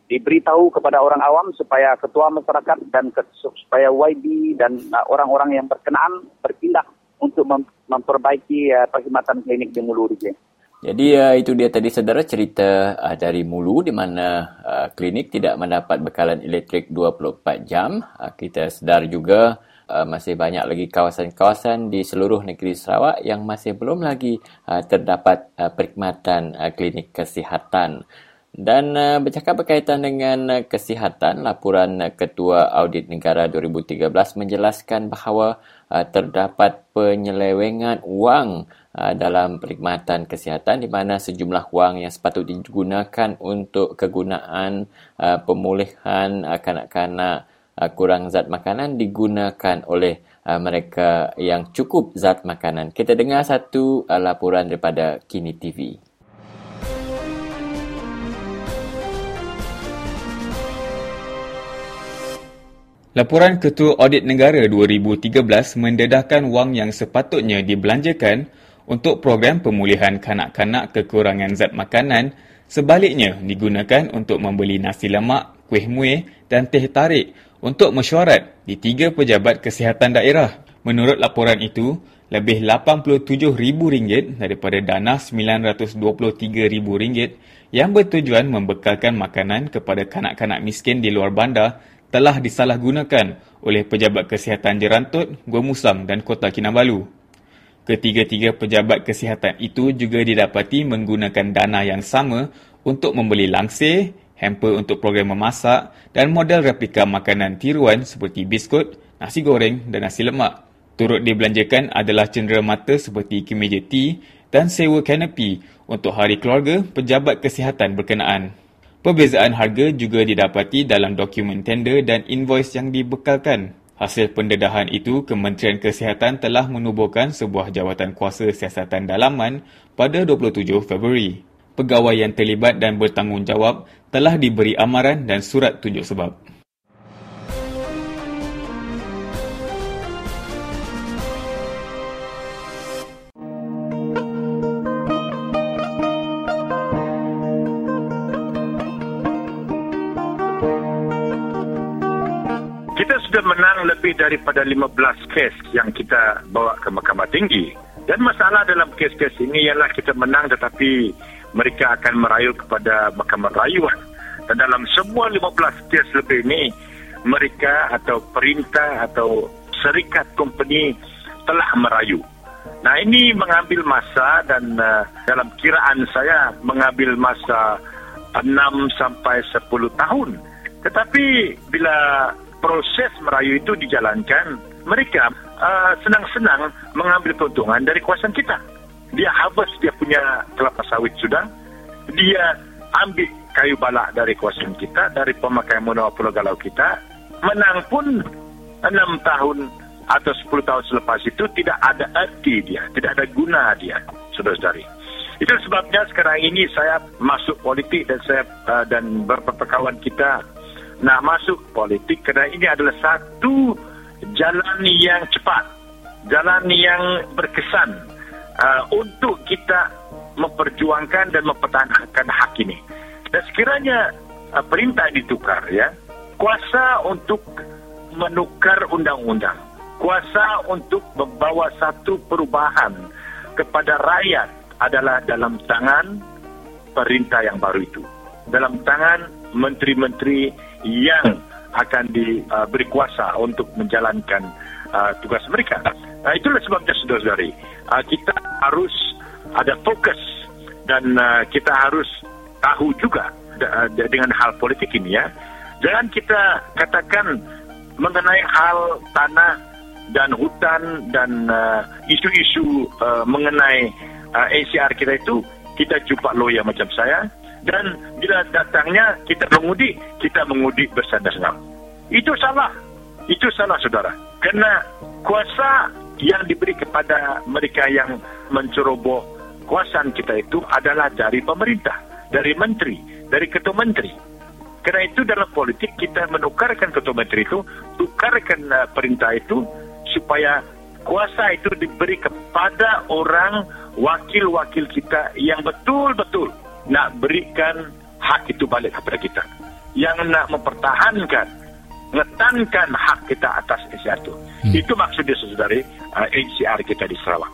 diberitahu kepada orang awam supaya ketua masyarakat dan ke, supaya YB dan uh, orang-orang yang berkenaan berpindah untuk mem, memperbaiki uh, perkhidmatan klinik di Mulu Rijeng. Jadi uh, itu dia tadi saudara cerita uh, dari Mulu di mana uh, klinik tidak mendapat bekalan elektrik 24 jam. Uh, kita sedar juga uh, masih banyak lagi kawasan-kawasan di seluruh negeri Sarawak yang masih belum lagi uh, terdapat uh, perkhidmatan uh, klinik kesihatan. Dan uh, bercakap berkaitan dengan uh, kesihatan, laporan uh, Ketua Audit Negara 2013 menjelaskan bahawa uh, terdapat penyelewengan wang uh, dalam perkhidmatan kesihatan di mana sejumlah wang yang sepatutnya digunakan untuk kegunaan uh, pemulihan uh, kanak-kanak uh, kurang zat makanan digunakan oleh uh, mereka yang cukup zat makanan. Kita dengar satu uh, laporan daripada Kini TV. Laporan Ketua Audit Negara 2013 mendedahkan wang yang sepatutnya dibelanjakan untuk program pemulihan kanak-kanak kekurangan zat makanan sebaliknya digunakan untuk membeli nasi lemak, kuih muih dan teh tarik untuk mesyuarat di tiga pejabat kesihatan daerah. Menurut laporan itu, lebih RM87,000 daripada dana RM923,000 yang bertujuan membekalkan makanan kepada kanak-kanak miskin di luar bandar telah disalahgunakan oleh pejabat kesihatan Jerantut, Gua Musang dan Kota Kinabalu. Ketiga-tiga pejabat kesihatan itu juga didapati menggunakan dana yang sama untuk membeli langsir, hamper untuk program memasak dan model replika makanan tiruan seperti biskut, nasi goreng dan nasi lemak. Turut dibelanjakan adalah cendera mata seperti kemeja tea dan sewa kanopi untuk hari keluarga pejabat kesihatan berkenaan. Perbezaan harga juga didapati dalam dokumen tender dan invoice yang dibekalkan. Hasil pendedahan itu, Kementerian Kesihatan telah menubuhkan sebuah jawatan kuasa siasatan dalaman pada 27 Februari. Pegawai yang terlibat dan bertanggungjawab telah diberi amaran dan surat tunjuk sebab. Daripada 15 kes yang kita bawa ke Mahkamah Tinggi. Dan masalah dalam kes-kes ini ialah kita menang tetapi mereka akan merayu kepada Mahkamah Rayuan. Dan dalam semua 15 kes lebih ini, mereka atau perintah atau serikat company telah merayu. Nah ini mengambil masa dan uh, dalam kiraan saya mengambil masa 6 sampai 10 tahun. Tetapi bila proses merayu itu dijalankan, mereka uh, senang-senang mengambil keuntungan dari kuasaan kita. Dia harvest dia punya kelapa sawit sudah, dia ambil kayu balak dari kuasaan kita, dari pemakaian monopol Pulau Galau kita, menang pun enam tahun atau sepuluh tahun selepas itu tidak ada arti dia, tidak ada guna dia, saudara-saudari. Itu sebabnya sekarang ini saya masuk politik dan saya uh, dan beberapa kawan kita nak masuk politik kerana ini adalah satu jalan yang cepat, jalan yang berkesan uh, untuk kita memperjuangkan dan mempertahankan hak ini. Dan sekiranya uh, perintah ditukar, ya, kuasa untuk menukar undang-undang, kuasa untuk membawa satu perubahan kepada rakyat adalah dalam tangan perintah yang baru itu. Dalam tangan menteri-menteri yang akan diberi uh, kuasa untuk menjalankan uh, tugas mereka. Uh, itulah sebabnya saudara-saudari, uh, kita harus ada fokus dan uh, kita harus tahu juga uh, dengan hal politik ini ya. Jangan kita katakan mengenai hal tanah dan hutan dan uh, isu-isu uh, mengenai uh, ACR kita itu kita jumpa lawyer macam saya dan bila datangnya kita mengundi, kita mengundi bersandar-sandar. Itu salah. Itu salah saudara. Kerana kuasa yang diberi kepada mereka yang menceroboh kuasaan kita itu adalah dari pemerintah, dari menteri, dari ketua menteri. Kerana itu dalam politik kita menukarkan ketua menteri itu, tukarkan uh, perintah itu supaya kuasa itu diberi kepada orang wakil-wakil kita yang betul-betul nak berikan hak itu balik kepada kita. yang nak mempertahankan letankan hak kita atas Asia itu. Hmm. Itu maksudnya saudari uh, HCR kita di Sarawak.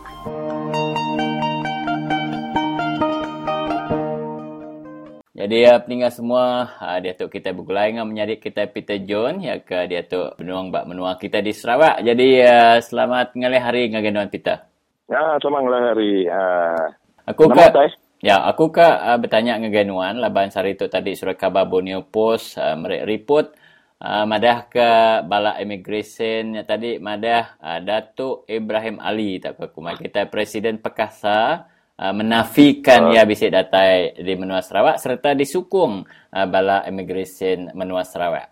Jadi ya peninggal semua, uh, dia tu kita bergulai dengan menyadik kita Peter John ya ke dia tu penuang bak menua kita di Sarawak. Jadi uh, selamat ngalih hari dengan Peter. Ya, selamat ngalih hari. Uh, aku ke Ya, aku ke uh, bertanya dengan Ganuan laban sari tu tadi surat khabar Borneo Post uh, mereka report uh, madah ke bala immigration tadi madah uh, Datuk Ibrahim Ali tak aku kita Presiden Pekasa uh, menafikan uh. ia bisik datai di Menua Sarawak serta disukung uh, bala immigration Menua Sarawak.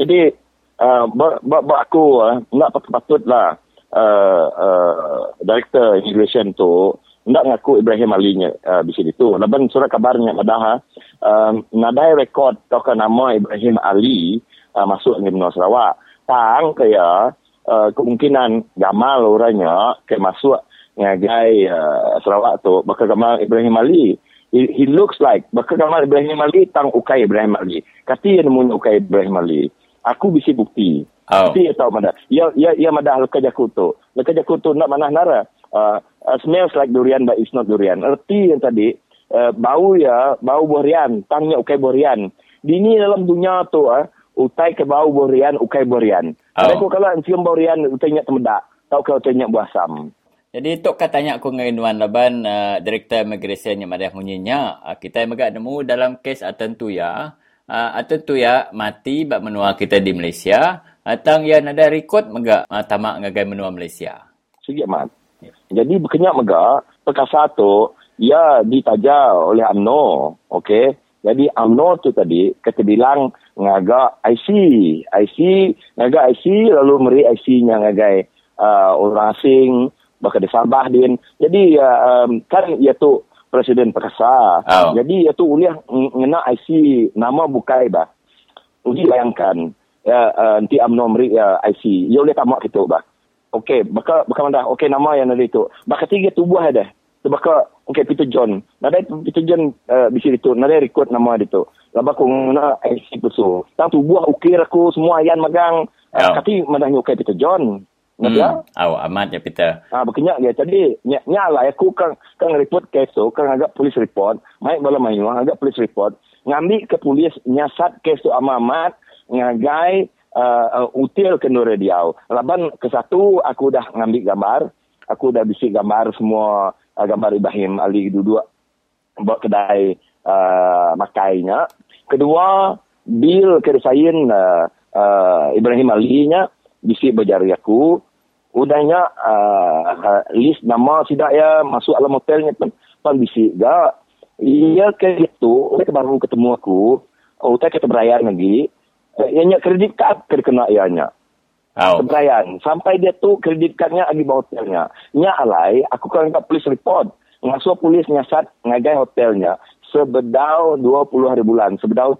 Jadi uh, buat aku uh, nak patut-patutlah uh, uh, director immigration tu nak ngaku Ibrahim Ali nya uh, di sini tu. Laban surat kabarnya madah uh, nadai rekod toka nama Ibrahim Ali uh, masuk di Menua Sarawak. Tang kaya uh, kemungkinan gamal orangnya ke masuk ngagai uh, Sarawak tu. Bakal gambar Ibrahim Ali. He, he looks like bakal gambar Ibrahim Ali tang ukai Ibrahim Ali. Kati yang nemu ukai Ibrahim Ali. Aku bisa bukti. Oh. Tapi tahu mana ya ya ya madah lekas jaku tu lekas jaku tu nak mana nara uh, uh, smells like durian but it's not durian. Erti yang tadi uh, bau ya bau borian tangnya ukai borian dini dalam dunia tu uh, utai ke bau borian ukai borian oh. ada ko kalau cium borian utainya temedak tahu kalau utainya buah sam jadi tok katanya aku dengan Nuan Laban uh, Direktur Immigration yang madah munyinya uh, kita yang megak nemu dalam kes atentu ya uh, atentu ya mati bak menua kita di Malaysia. Atang yang ada rekod megak uh, tamak ngagai menua Malaysia. Segi amat. Jadi berkenyak megak perkasa tu ia ditaja oleh UMNO. Okey. Jadi UMNO tu tadi kata bilang ngagak IC. IC ngagak IC lalu meri IC nya ngagai uh, orang asing bakal di Sabah din. Jadi uh, um, kan ia tu presiden perkasa. Oh. Jadi ia tu uliah ngena IC nama bukai bah. Uji bayangkan ya uh, nanti UMNO meri uh, IC. Ia boleh tamak itu bah. Okey, baka baka mana? Okey nama yang ada itu. Baka tiga tubuh ada. Baka okey Peter John. Nada Peter John uh, bisi itu. Nada record nama itu. Laba ko ngena IC puso. Tang tubuh ukir aku semua ayan magang. Uh, oh. Kati mana okey Peter John. Hmm. Ya? Aw, amat ya Peter. Ah, berkenyak dia. Jadi, nyak lah aku kan kan report kes tu, kan agak polis report, mai bala mayu, agak polis report, ngambil ke polis nyasat kes tu amat ngagai uh, uh, util ke nur dia. Laban ke satu aku dah ngambil gambar, aku dah bisi gambar semua uh, gambar Ibrahim Ali duduk buat kedai uh, makainya. Kedua, bil keresain uh, uh, Ibrahim Ali nya bisi berjari aku. Udahnya uh, list nama sidak ya masuk alam hotelnya pun pun bisi ga iya ke itu mereka baru ketemu aku. Oh kita berayar lagi ianya kredit kad kena ianya Oh. Kebrayan. Sampai dia tu kredit cardnya lagi bawa hotelnya. Nya alai, aku kan kat polis report. Ngasuh polis nyasat ngagai hotelnya. Sebedau 20 hari bulan. Sebedau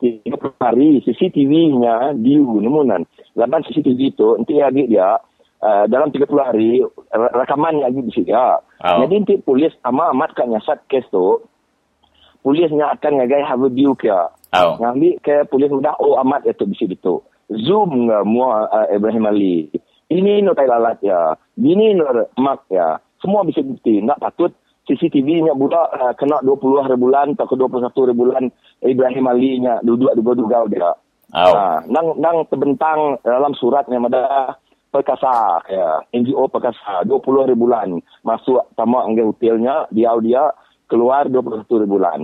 30 hari CCTV-nya diu nemunan. Laban CCTV tu, nanti lagi dia uh, dalam 30 hari rekaman lagi di sini. Ya. Oh. Jadi nanti polis amat-amat kan nyasat kes tu, polisnya akan ngagai have a view ke. Oh. Ngambil ke polis mudah, oh amat itu di sini tu. Zoom nggak mua uh, Ibrahim Ali. Ini no tai lalat ya. Ini no mak ya. Semua bisa bukti. Nak patut CCTV-nya budak uh, kena 20 hari bulan atau ke 21 hari bulan Ibrahim Ali-nya duduk-duduk dia. Oh. Uh, nang nang terbentang dalam suratnya ada perkasa ya NGO perkasa 20 hari bulan masuk tamak angge hotelnya dia dia keluar 21 hari bulan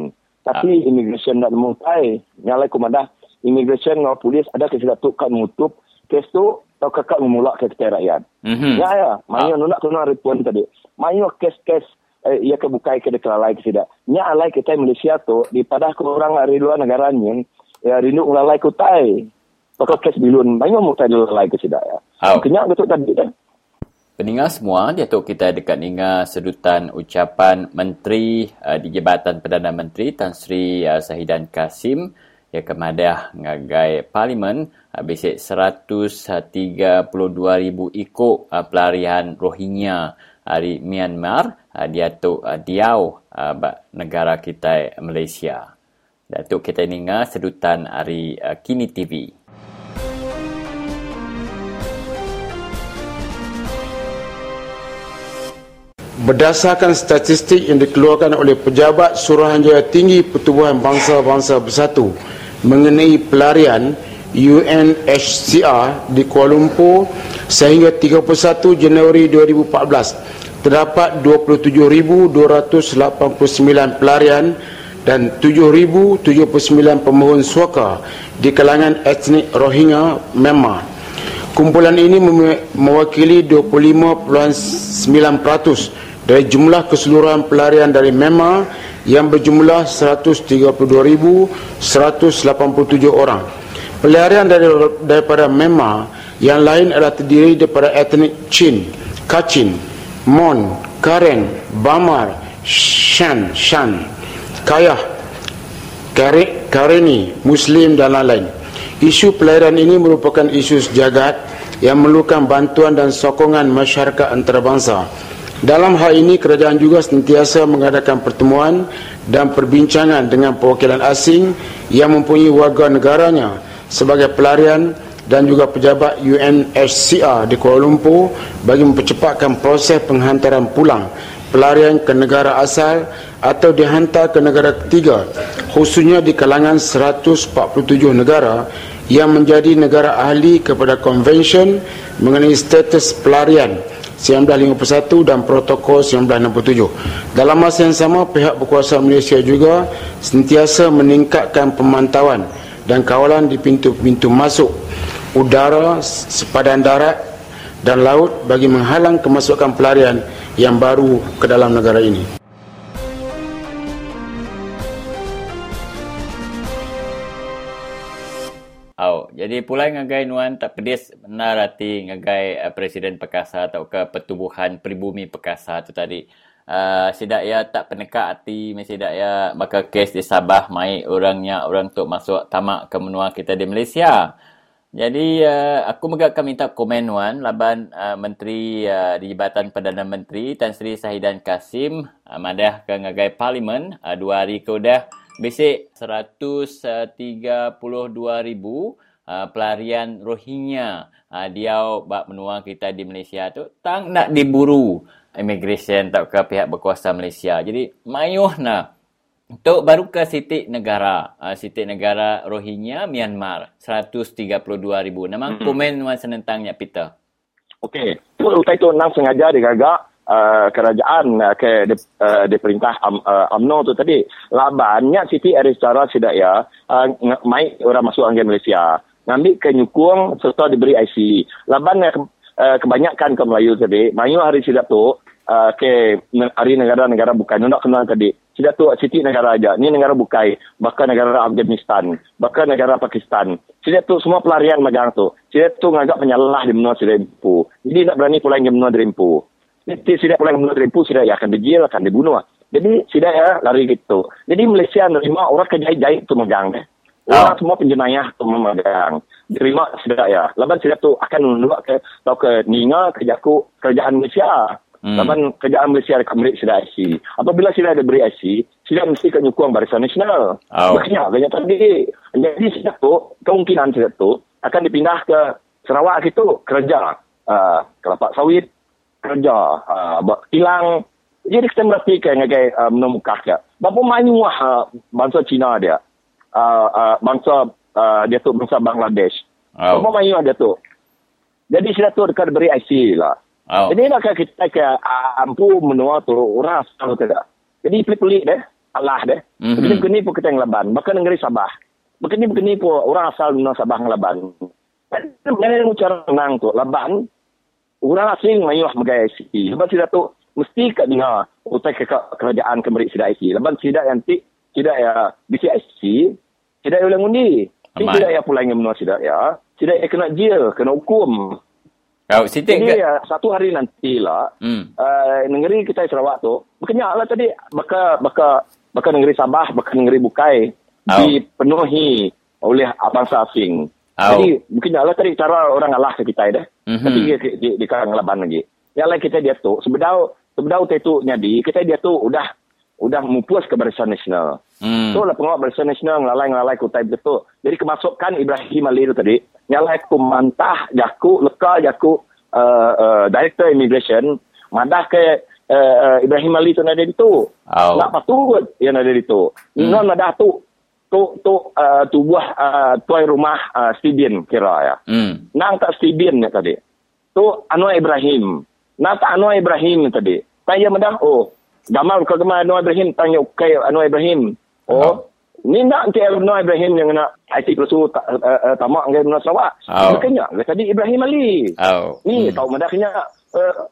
tapi ah. immigration nak mulai nyalai komandah immigration dengan polis ada kesilapan tu kan menutup kes tu atau kakak memulak ke kita rakyat mm-hmm. ya ya mayu ah. nak kena report tadi mayu kes-kes eh, ia kebukai ke dekat lain ke tidak nya alai kita Malaysia tu di pada orang dari luar negara ni ya rindu ulalai kutai Pokok kes bilun banyak mu tadi lalai ke tidak ya. Oh. Kenyak betul tadi kan. Pendengar semua, dia tu kita dekat dengar sedutan ucapan Menteri uh, di Jabatan Perdana Menteri Tan Sri uh, Sahidan Kasim yang kemadah ngagai Parlimen uh, bisik 132,000 ikut uh, pelarian Rohingya dari uh, Myanmar uh, tu uh, diau uh, negara kita Malaysia. Datuk kita dengar sedutan hari uh, Kini TV. Berdasarkan statistik yang dikeluarkan oleh Pejabat Suruhanjaya Tinggi Pertubuhan Bangsa-Bangsa Bersatu mengenai pelarian UNHCR di Kuala Lumpur sehingga 31 Januari 2014 terdapat 27,289 pelarian dan 7,079 pemohon suaka di kalangan etnik Rohingya Myanmar. Kumpulan ini mewakili 25.9% dari jumlah keseluruhan pelarian dari MEMA yang berjumlah 132,187 orang. Pelarian dari, daripada MEMA yang lain adalah terdiri daripada etnik Chin, Kachin, Mon, Karen, Bamar, Shan, Shan, Kayah, Kare, Kareni, Muslim dan lain-lain. Isu pelarian ini merupakan isu sejagat yang memerlukan bantuan dan sokongan masyarakat antarabangsa. Dalam hal ini kerajaan juga sentiasa mengadakan pertemuan dan perbincangan dengan perwakilan asing yang mempunyai warga negaranya sebagai pelarian dan juga pejabat UNHCR di Kuala Lumpur bagi mempercepatkan proses penghantaran pulang pelarian ke negara asal atau dihantar ke negara ketiga khususnya di kalangan 147 negara yang menjadi negara ahli kepada konvensyen mengenai status pelarian 1951 dan protokol 1967. Dalam masa yang sama, pihak berkuasa Malaysia juga sentiasa meningkatkan pemantauan dan kawalan di pintu-pintu masuk udara, sepadan darat dan laut bagi menghalang kemasukan pelarian yang baru ke dalam negara ini. Jadi pulai ngagai nuan tak pedis benar hati ngagai uh, Presiden Perkasa atau ke Pertubuhan Pribumi Perkasa tu tadi. Uh, sidak ya tak penekak hati mesti dak ya maka kes di Sabah mai orangnya orang tu masuk tamak ke menua kita di Malaysia. Jadi uh, aku megakkan minta komen wan laban uh, menteri uh, di Jabatan Perdana Menteri Tan Sri Sahidan Kasim uh, madah ke ngagai parlimen uh, dua hari ke dah Basic 132,000 uh, pelarian Rohingya uh, dia bak menua kita di Malaysia tu tang nak diburu immigration tak ke pihak berkuasa Malaysia. Jadi mayuh na untuk baru ke Siti Negara, uh, Siti Negara Rohingya Myanmar 132,000. Nama hmm. komen wan senentangnya Peter. Okey, tu utai tu nang sengaja digagak uh, kerajaan uh, ke di, uh, di perintah um, uh, UMNO tu tadi labannya Siti Aristara tidak ya uh, mai orang masuk angin Malaysia ngambil ke nyukung serta diberi IC laban uh, kebanyakan ke Melayu tadi mayu hari sidak tu uh, ke hari negara-negara bukan nak kenal tadi tidak tu Siti negara aja ni negara bukai bahkan negara Afghanistan bahkan negara Pakistan tidak tu semua pelarian magang tu tidak tu ngagak penyalah di menua sudah jadi nak berani pulang di menua Drimpu Nanti tidak boleh menurut rempu, tidak ya akan dijil, akan dibunuh. Jadi tidak ya lari gitu. Jadi Malaysia menerima orang kejahit-jahit itu megang. Eh. Orang oh. semua penjenayah itu memegang. Terima tidak ya. Laban tidak tu akan menolak ke atau ke Ninga ke Jaku kerajaan Malaysia. Hmm. Laban kerajaan Malaysia akan beri sida IC. Apabila sida ada beri IC, sida mesti ke nyukung barisan nasional. Oh. Banyak tadi. Jadi sida tu, kemungkinan sida tu akan dipindah ke Sarawak itu kerja. Uh, kelapa sawit, kerja uh, hilang jadi kita merapikan dengan uh, menemukan dia berapa banyak uh, bangsa Cina dia uh, uh, bangsa uh, dia tu bangsa Bangladesh oh. berapa banyak dia tu jadi sudah tu dekat beri IC lah oh. jadi nak kita ke uh, ampu menua tu orang asal tidak jadi pelik-pelik deh Allah deh mm-hmm. begini-begini pun kita yang leban bahkan negeri Sabah begini-begini pun orang asal menua Sabah ngelaban Bagaimana cara menang tu? Laban, orang asing mayu lah megai IC. Lepas tidak tu, mesti kat dengar utai ke kerajaan kembali sidak IC. Lepas sidak yang ti, sidak ya sidak yang ulang undi. Sidak yang pulang yang menua sidak ya. Sidak yang kena jail, kena hukum. Oh, Jadi ke... ya, satu hari nanti lah, hmm. uh, negeri kita Sarawak tu, berkenyak lah tadi, baka, baka, baka negeri Sabah, baka negeri Bukai, oh. dipenuhi oleh bangsa asing. Oh. Jadi mungkin Allah tadi cara orang Allah ke kita dah. Mm-hmm. Tapi dia di, di, di karang laban lagi. Yang lain kita dia tu sebedau sebedau tu nyadi kita dia tu udah udah mupus ke Barisan Nasional. Hmm. Tu lah pengawal Barisan Nasional ngelalai-ngelalai ku type betul. Jadi kemasukan Ibrahim Ali itu tadi, nyalai ku mantah jaku, leka jaku uh, uh, Director Immigration, madah ke uh, uh, Ibrahim Ali tu ada di tu. Oh. Nak patut yang ada di tu. Hmm. Non madah tu, tu tu uh, tu buah uh, tuai rumah uh, Stibin kira ya. Hmm. Nang tak Stibin ya tadi. Tu Anwar Ibrahim. Nang tak Anwar Ibrahim tadi. Tanya madah, oh, Gamal ke gemar Anwar Ibrahim, tanya ke Anwar Ibrahim. Oh, ni nak nanti Anwar Ibrahim yang nak IT plus uh, uh, tamak dengan Menara Sarawak. Oh. Kenyak. Dia tadi Ibrahim Ali. Oh. Ni tahu madah kenyak. Uh,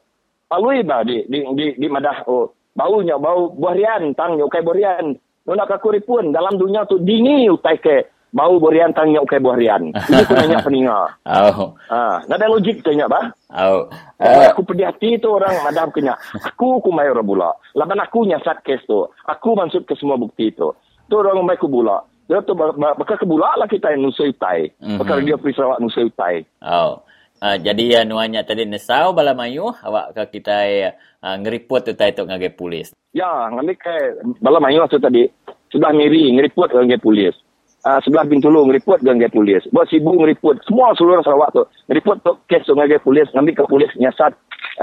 Alui bah di, di, di, di madah. Oh, baunya, bau buah rian. Tang ukai buah rian. Nuna kakuri pun dalam dunia tu dini utai ke bau buah rian tang ukai buah rian. Ini aku nanya peninga. [laughs] Oh. Ha, nada logik tanya bah. Oh. Uh, aku pedih hati tu orang madam kena. Aku ku mayor bula. Laban aku nyasat kes tu. Aku maksud ke semua bukti tu. Tu orang mai ku bula. Dia tu bakal ke bula lah kita yang nusai utai. Mhm. Bakal dia pergi Sarawak nusai utai. Oh. Uh, jadi uh, nuanya tadi nesau bala mayu awak ke kita uh, ngeripot tu tai tok ngagai polis. Ya, ngambil ke bala mayu tu tadi. Sebelah Miri ngeripot ke ngai polis. Uh, sebelah Bintulu ngeripot ke ngai polis. Buat Sibu ngeripot. Semua seluruh Sarawak tu. Ngeripot tu kes tu ngai polis. Ngambil ke polis nyasat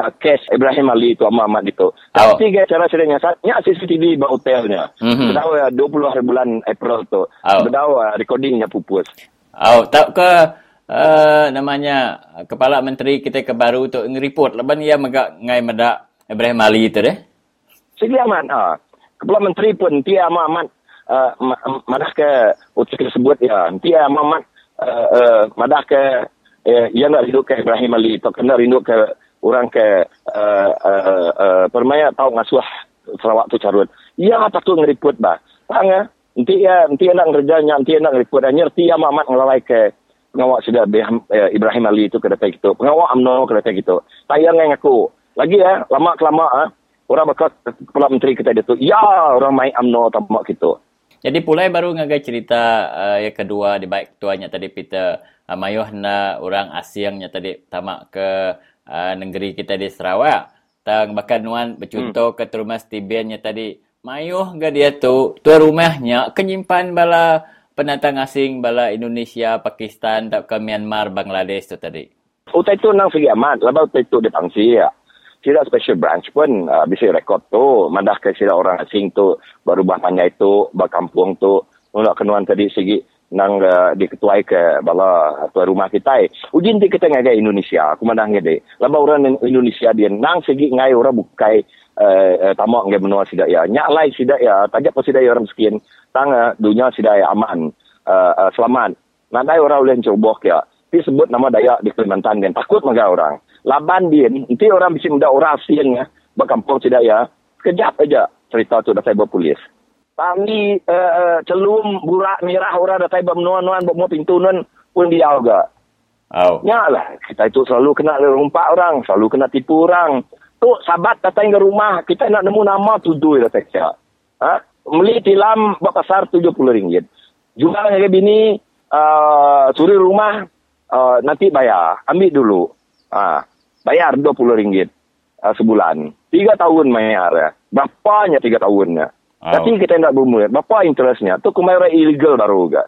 uh, kes Ibrahim Ali tu Ahmad Ahmad itu. Tapi oh. cara saya nyasat, nyak CCTV ba hotelnya. Mhm. Berdawa 20 hari bulan April tu. Oh. Berdawa recordingnya pupus. Oh, tak ke uh, namanya kepala menteri kita ke baru tu ngeripot leban ia megak ngai medak Ibrahim Ali tu deh. Segi aman. Ha. Kepala menteri pun dia Ahmad ma- madah ke utus tersebut ya. Dia Ahmad Ahmad uh, uh, madah ke uh, ia nak rindu ke Ibrahim Ali atau kena rindu ke orang ke uh, uh, uh, permaya tahu ngasuh Sarawak tu carut. Ia patut ngeriput bah. Tang ya. Nanti ya, nanti nak kerjanya, nanti nak ngeriput. Nyerti Ahmad Ahmad ngelalai ke pengawal sudah Ibrahim Ali itu ke depan gitu. Pengawal UMNO ke depan gitu. Tayang yang aku. Lagi ya, lama kelama ah. Orang bakal kepala menteri kita itu. Ya, orang main UMNO tamak gitu. Jadi pulai baru ngagai cerita uh, yang kedua di baik tuanya tadi Peter uh, mayuh na orang asingnya tadi tamak ke uh, negeri kita di Sarawak. Tang bahkan nuan bercontoh hmm. ke rumah Stibiannya tadi. Mayuh ga dia tu, tu rumahnya kenyimpan bala pendatang asing bala Indonesia, Pakistan, tak ke Myanmar, Bangladesh tu tadi. Utai tu nang segi amat. Lepas utai tu dipangsi ya. Sila special branch pun uh, bisa rekod tu. Madah ke sila orang asing tu. Baru bah panjai tu. Bah kampung tu. Nulak kenuan tadi segi nang uh, diketuai ke bala tuan rumah kita. Ujin ti kita ngagai Indonesia. Aku mandang ngede. Lepas orang Indonesia dia nang segi ngai orang bukai uh, uh, tamak ngai menua sidak ya. Nyak lai sidak ya. Tajak pun sidak ya orang miskin. Tang uh, dunia sidak ya aman. Uh, uh, selamat. Nadai orang boleh coba ya. Tapi sebut nama Dayak di Kalimantan dan takut maga orang. Laban dia, nanti orang bisa muda orang asing ya. Berkampung tidak ya. Kejap aja cerita tu datang berpolis. Kami uh, uh, celum burak merah orang datang bermenuan-nuan bermuat pintu nun pun dia juga. Oh. Ya lah, kita itu selalu kena rumpak orang, selalu kena tipu orang. Tu sahabat datang ke rumah, kita nak nemu nama tuduh datang ke. Ha? Beli tilam pasar RM70. Jual dengan bini, uh, suri rumah, uh, nanti bayar. Ambil dulu. Uh, bayar RM20 uh, sebulan. Tiga tahun bayar. Ya. Berapanya tiga tahunnya. Oh. Tapi kita tidak berumur. Berapa interestnya? Tu kemarin illegal baru juga.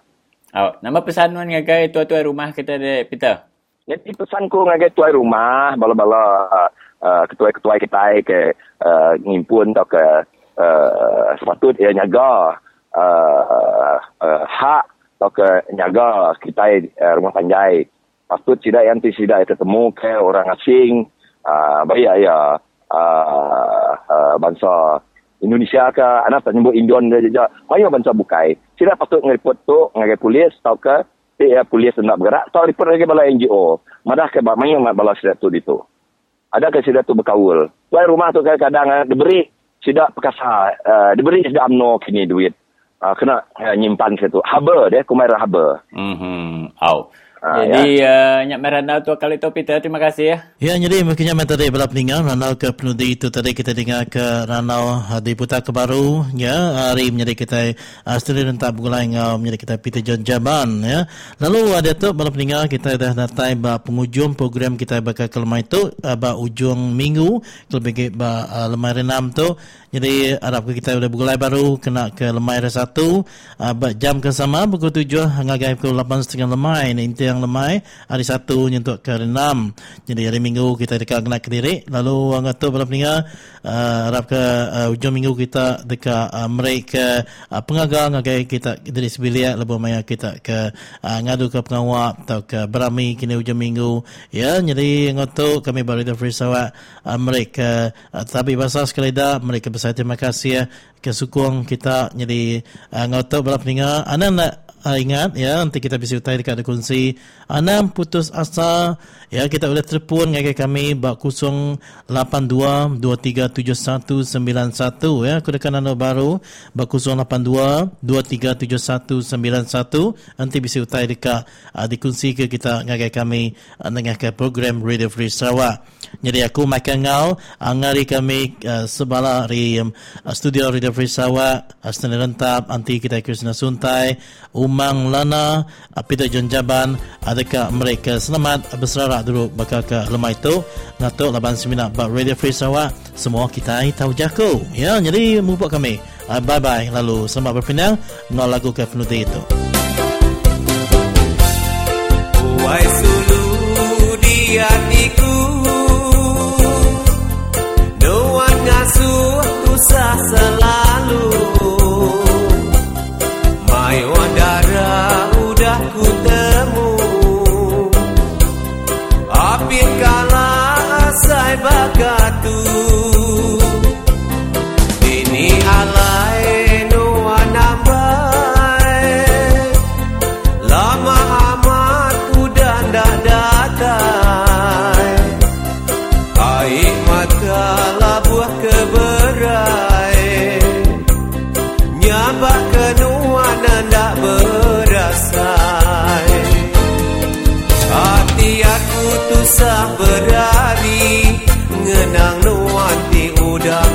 Oh, nama pesanuan ngagai tuan-tuan rumah kita de Peter. Jadi pesanku ngagai tuan rumah, bala-bala uh, uh, ketua-ketua kita ke uh, ngimpun atau ke uh, sepatut ia nyaga uh, uh, hak atau ke nyaga kita uh, rumah panjai. Patut tidak yang tidak ketemu ke orang asing, uh, baik ya uh, uh, bangsa Indonesia ke anak tak nyebut Indon dia je. Mayu bangsa bukai. Sila patut ngeripot tu ngagai polis tau ke ya polis nak bergerak tau report lagi bala NGO. Madah ke mayu mat bala sida tu ditu. Ada ke sida tu berkawul. Tuai rumah tu kadang-kadang diberi sida perkasa uh, diberi sida amno kini duit. Uh, kena uh, nyimpan situ. Haba dia, kumaira haba. Mhm. Oh. Ah, Jadi uh, Nyak Merana tu kali tu Peter terima kasih ya. Ya, jadi mungkinnya minta tadi bala peninggal ranau ke penudi itu tadi kita dengar ke ranau uh, di Putar Kebaru ya hari menjadi kita uh, studi rentak bergulai ngau menjadi kita Peter John Jaban ya. Lalu ada tu bala peninggal kita dah datang ba penghujung program kita bakal ke lemah itu uh, ba ujung minggu lebih ba uh, lemah renam tu jadi harap kita sudah bergulai baru kena ke lemai satu uh, jam ke sama pukul tujuh ngagai pukul lapan setengah lemai ini yang lemai. Hari satu nyentuk ke enam. Jadi hari minggu kita dekat kena ke diri lalu orang kata pada peninggal uh, harap ke uh, ujung minggu kita dekat uh, mereka uh, pengagal ngagai kita dari sebilik lebih maya kita ke uh, ngadu ke pengawak atau ke berami kini ujung minggu. Ya jadi orang kata kami baru free sawat uh, mereka uh, tapi bahasa sekali dah mereka besar terima kasih kesukung kita jadi uh, ngotot berapa peninggal anda nak uh, ingat ya nanti kita bisa utai dekat kunci. Anda putus asa ya kita boleh telefon dengan kami bak 082 237191 ya aku dekat anda baru. Bak 082 237191 nanti bisa utai dekat uh, di kunci ke kita dengan kami uh, dengan ke program Radio Free Sarawak. Jadi aku makan ngau ngari kami uh, sebala di um, studio Radio Free Sarawak Astan Rentap anti kita Kristina Suntai Umang Lana uh, Peter John Jaban adakah mereka selamat? Berserak dulu bakal ke lemah itu. Ngatuk laban semina bak Radio Free Sarawak semua kita tahu jago ya jadi mubuk kami. Uh, bye bye lalu selamat berpindah ngau lagu ke penuti itu? Wai sulu di hatiku Doan ngasuh tusah selalu aku tusah berari Ngenang nuanti udah pergi